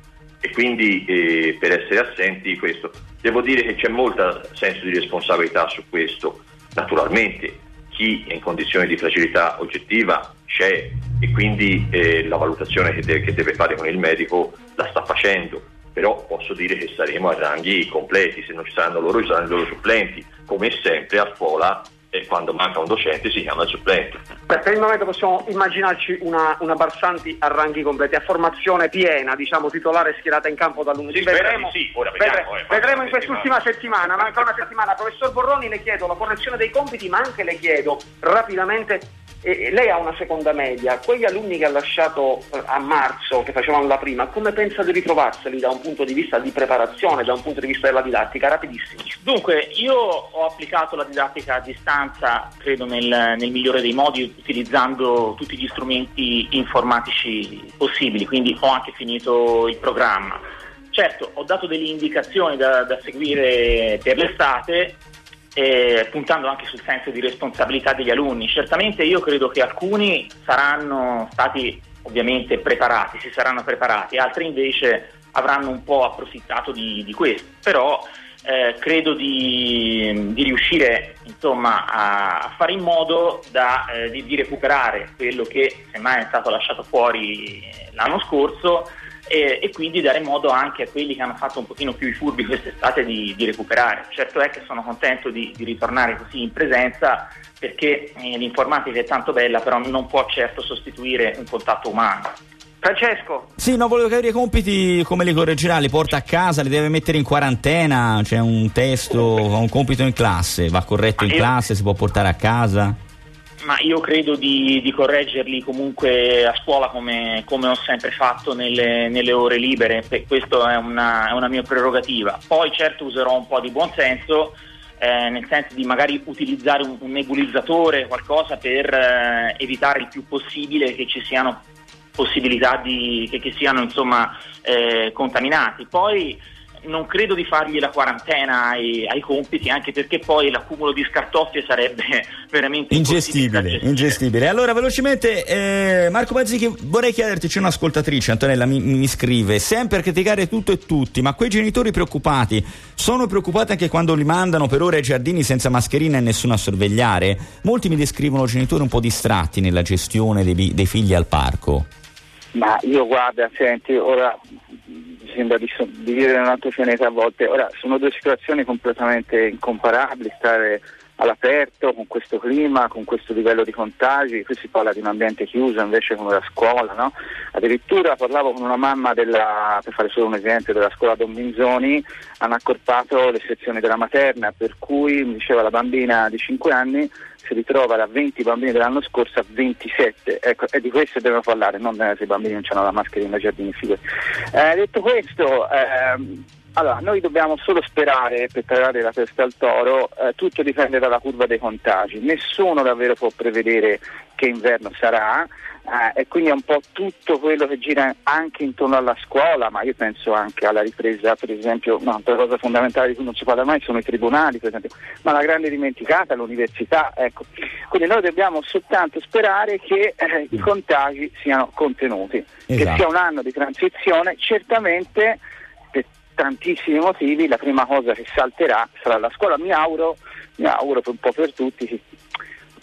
e quindi eh, per essere assenti questo. Devo dire che c'è molto senso di responsabilità su questo. Naturalmente chi è in condizioni di fragilità oggettiva c'è e quindi eh, la valutazione che deve, che deve fare con il medico la sta facendo però posso dire che saremo a ranghi completi, se non ci saranno loro ci saranno i loro supplenti, come sempre a scuola e quando manca un docente si chiama il supplente. Beh, per il momento possiamo immaginarci una, una, Barsanti a ranghi completi, a formazione piena, diciamo titolare schierata in campo da lunedì. Sì, vedremo, sì, vediamo, vedremo, eh, vedremo in quest'ultima settimana, manca una settimana. Professor Borroni le chiedo la correzione dei compiti, ma anche le chiedo rapidamente e lei ha una seconda media, quegli alunni che ha lasciato eh, a marzo, che facevano la prima, come pensa di ritrovarseli da un punto di vista di preparazione, da un punto di vista della didattica? Rapidissimo. Dunque, io ho applicato la didattica a distanza, credo nel, nel migliore dei modi, utilizzando tutti gli strumenti informatici possibili, quindi ho anche finito il programma. Certo, ho dato delle indicazioni da, da seguire per l'estate eh, puntando anche sul senso di responsabilità degli alunni. Certamente io credo che alcuni saranno stati ovviamente preparati, si saranno preparati, altri invece avranno un po' approfittato di, di questo, però eh, credo di, di riuscire insomma, a, fare in modo da, eh, di, di recuperare quello che semmai è stato lasciato fuori l'anno scorso e, e, quindi dare modo anche a quelli che hanno fatto un pochino più i furbi quest'estate di, di recuperare. Certo è che sono contento di, di ritornare così in presenza perché eh, l'informatica è tanto bella, però non può certo sostituire un contatto umano. Francesco. Sì, no, volevo capire i compiti come li correggerà, li porta a casa, li deve mettere in quarantena, c'è un testo, un compito in classe, va corretto in classe, si può portare a casa? Ma io credo di, di, correggerli comunque a scuola come, come ho sempre fatto nelle, nelle ore libere, questa è una, è una, mia prerogativa. Poi certo userò un po' di buonsenso, eh, nel senso di magari utilizzare un, un nebulizzatore, qualcosa per eh, evitare il più possibile che ci siano possibilità di, che, che siano insomma, eh, contaminati. Poi non credo di fargli la quarantena ai, ai, compiti, anche perché poi l'accumulo di scartoffie sarebbe [LAUGHS] veramente ingestibile. ingestibile. Allora, velocemente, eh, Marco Mazzichi, vorrei chiederti: c'è un'ascoltatrice, Antonella, mi, mi scrive: sempre a criticare tutto e tutti, ma quei genitori preoccupati sono preoccupati anche quando li mandano per ore ai giardini senza mascherina e nessuno a sorvegliare? Molti mi descrivono genitori un po' distratti nella gestione dei, dei figli al parco. Ma io guarda, senti, ora sembra di, di vivere un altro pianeta a volte. Ora, sono due situazioni completamente incomparabili, stare all'aperto con questo clima, con questo livello di contagi, qui si parla di un ambiente chiuso invece come la scuola, no? addirittura parlavo con una mamma della, per fare solo un esempio della scuola Don Binzoni, hanno accorpato le sezioni della materna per cui mi diceva la bambina di 5 anni si ritrova da 20 bambini dell'anno scorso a 27, ecco, e di questo dobbiamo parlare, non se i bambini non hanno la mascherina nei giardini, figurati. Eh, detto questo, ehm, Allora, noi dobbiamo solo sperare per tirare la testa al toro, eh, tutto dipende dalla curva dei contagi, nessuno davvero può prevedere che inverno sarà eh, e quindi è un po' tutto quello che gira anche intorno alla scuola, ma io penso anche alla ripresa, per esempio, no, una cosa fondamentale di cui non si parla mai sono i tribunali, per esempio, ma la grande dimenticata è l'università, ecco. Quindi noi dobbiamo soltanto sperare che eh, i contagi siano contenuti, che Esatto. sia un anno di transizione, certamente tantissimi motivi la prima cosa che salterà sarà la scuola, mi auguro, mi auguro un po' per tutti che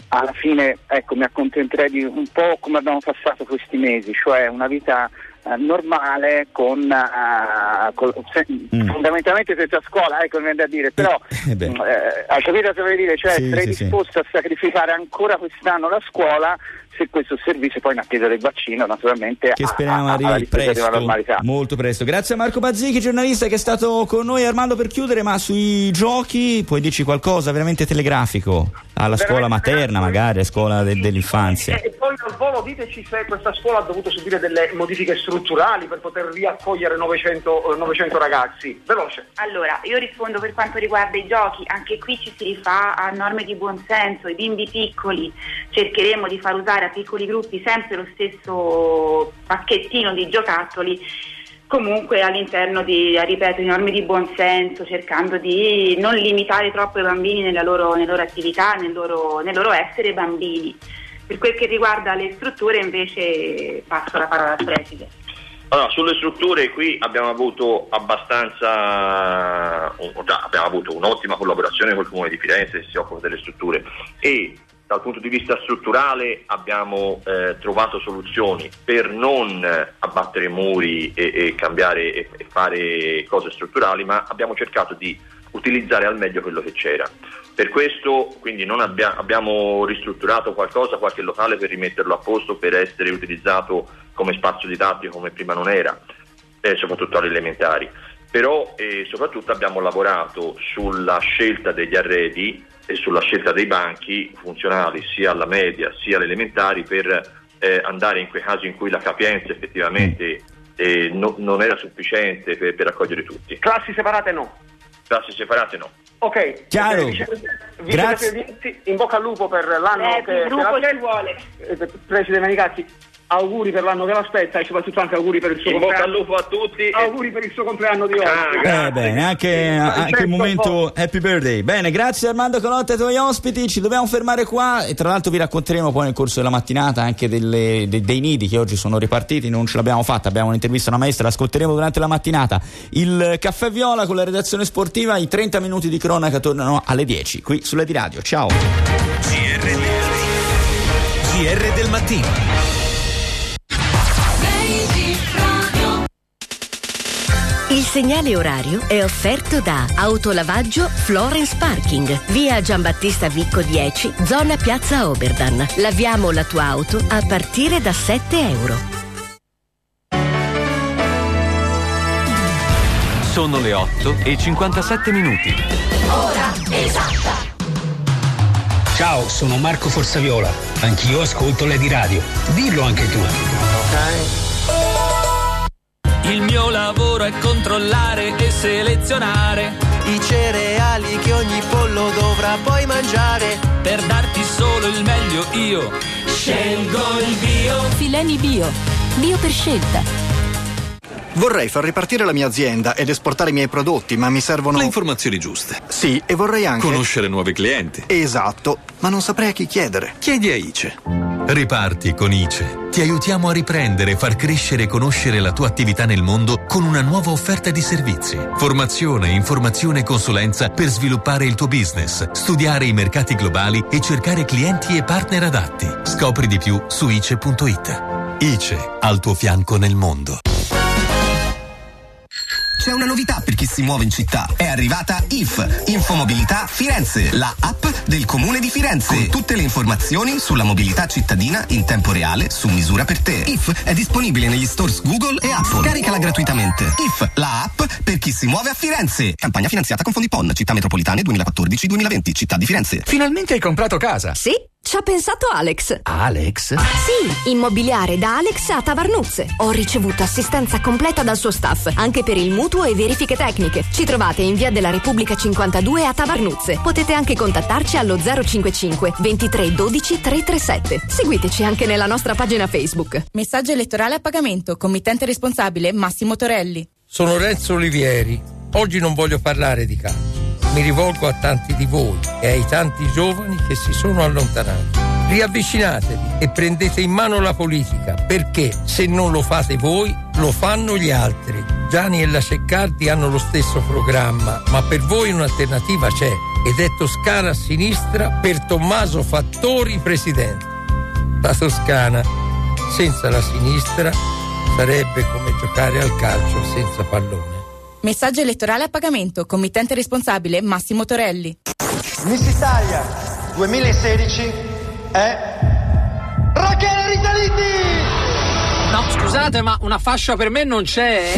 alla fine ecco, mi accontenterei di un po' come abbiamo passato questi mesi, cioè una vita eh, normale con, eh, col- se- fondamentalmente senza scuola, ecco mi viene da dire, però [LAUGHS] Eh eh, hai capito cosa voglio dire? Cioè Sì, sarei sì, sì. disposto a sacrificare ancora quest'anno la scuola se questo servizio poi in attesa del vaccino naturalmente Che a- speriamo a- alla arrivi presto, normalità. molto presto. Grazie a Marco Bazzichi, giornalista che è stato con noi. Armando, per chiudere, ma sui giochi puoi dirci qualcosa veramente telegrafico? Alla scuola materna, magari, a scuola de- dell'infanzia. E poi al volo diteci se questa scuola ha dovuto subire delle modifiche strutturali per poter riaccogliere 900, eh, 900 ragazzi. Veloce. Allora, io rispondo per quanto riguarda i giochi, anche qui ci si rifà a norme di buonsenso, i bimbi piccoli cercheremo di far usare a piccoli gruppi sempre lo stesso pacchettino di giocattoli, comunque all'interno di, ripeto, di norme di buonsenso, cercando di non limitare troppo i bambini loro, nelle loro attività, nel loro, nel loro essere bambini. Per quel che riguarda le strutture invece passo la parola al preside. Allora, sulle strutture qui abbiamo avuto abbastanza, abbiamo avuto un'ottima collaborazione col Comune di Firenze che si occupa delle strutture e dal punto di vista strutturale abbiamo eh, trovato soluzioni per non abbattere muri e, e cambiare e, e fare cose strutturali, ma abbiamo cercato di utilizzare al meglio quello che c'era. Per questo quindi abbia- abbiamo ristrutturato qualcosa, qualche locale per rimetterlo a posto per essere utilizzato come spazio didattico come prima non era, eh, soprattutto alle elementari. Però eh, soprattutto abbiamo lavorato sulla scelta degli arredi e sulla scelta dei banchi funzionali sia alla media sia alle elementari per eh, andare in quei casi in cui la capienza effettivamente eh, no- non era sufficiente per, per accogliere tutti. Classi separate no. Classi separate no. Ok. Chiaro. Eh, vice- Grazie. in bocca al lupo per l'anno Eh, che, il che gruppo la- vuole. Eh, Presidente Menicazzi, auguri per l'anno che l'aspetta e soprattutto anche auguri per il suo In bocca al compleanno. lupo a tutti. Auguri per il suo compleanno di oggi. Eh bene, anche, anche il momento happy birthday. Bene, grazie Armando Colotta e ai tuoi ospiti. Ci dobbiamo fermare qua e tra l'altro vi racconteremo poi nel corso della mattinata anche delle- de- dei nidi che oggi sono ripartiti. Non ce l'abbiamo fatta, abbiamo un'intervista a una maestra, l'ascolteremo durante la mattinata. Il caffè viola con la redazione sportiva, i 30 minuti di cronaca tornano alle 10 qui sulle di radio. Ciao. GR del mattino. Segnale orario è offerto da Autolavaggio Florence Parking, via Giambattista Vicco 10, zona Piazza Oberdan. Laviamo la tua auto a partire da 7 euro. Sono le 8 e 57 minuti. Ora esatta. Ciao, sono Marco Forsaviola. Anch'io ascolto Lady Radio. Dillo anche tu. Il mio lavoro è controllare e selezionare i cereali che ogni pollo dovrà poi mangiare. per darti solo il meglio io scelgo il bio. Fileni Bio. Bio per scelta. Vorrei far ripartire la mia azienda ed esportare i miei prodotti, ma mi servono. Le informazioni giuste. Sì, e vorrei anche. Conoscere nuovi clienti. Esatto, ma non saprei a chi chiedere. Chiedi a ICE. Riparti con ICE. Ti aiutiamo a riprendere far crescere e conoscere la tua attività nel mondo con una nuova offerta di servizi. Formazione, informazione e consulenza per sviluppare il tuo business, studiare i mercati globali e cercare clienti e partner adatti. Scopri di più su ice.it. ICE, al tuo fianco nel mondo. C'è una novità per chi si muove in città. È arrivata IF, Infomobilità Firenze, la app del comune di Firenze. Con tutte le informazioni sulla mobilità cittadina in tempo reale, su misura per te. IF è disponibile negli stores Google e Apple. Scaricala gratuitamente. IF, la app per chi si muove a Firenze. Campagna finanziata con fondi PON, città metropolitane 2014-2020, città di Firenze. Finalmente hai comprato casa? Sì, Ci ha pensato Alex. Alex? Sì, immobiliare da Alex a Tavarnuzze. Ho ricevuto assistenza completa dal suo staff, anche per il mutuo e verifiche tecniche. Ci trovate in via della Repubblica 52 a Tavarnuzze. Potete anche contattarci allo 055 23 12 337. Seguiteci anche nella nostra pagina Facebook. Messaggio elettorale a pagamento. Committente responsabile Massimo Torelli. Sono Renzo Olivieri. Oggi non voglio parlare di calcio. Mi rivolgo a tanti di voi e ai tanti giovani che si sono allontanati. Riavvicinatevi e prendete in mano la politica perché se non lo fate voi, lo fanno gli altri. Gianni e la Ceccardi hanno lo stesso programma, ma per voi un'alternativa c'è ed è Toscana a sinistra per Tommaso Fattori presidente. La Toscana senza la sinistra sarebbe come giocare al calcio senza pallone. Messaggio elettorale a pagamento. Committente responsabile Massimo Torelli. Miss Italia 2016 è Rachele Risaliti! No, scusate, ma una fascia per me non c'è?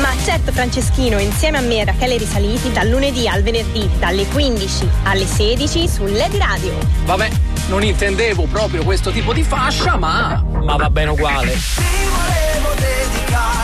Ma certo Franceschino, insieme a me e Rachele Risaliti, dal lunedì al venerdì, dalle 15 alle 16 su LED Radio. Vabbè, non intendevo proprio questo tipo di fascia, ma, ma va bene uguale.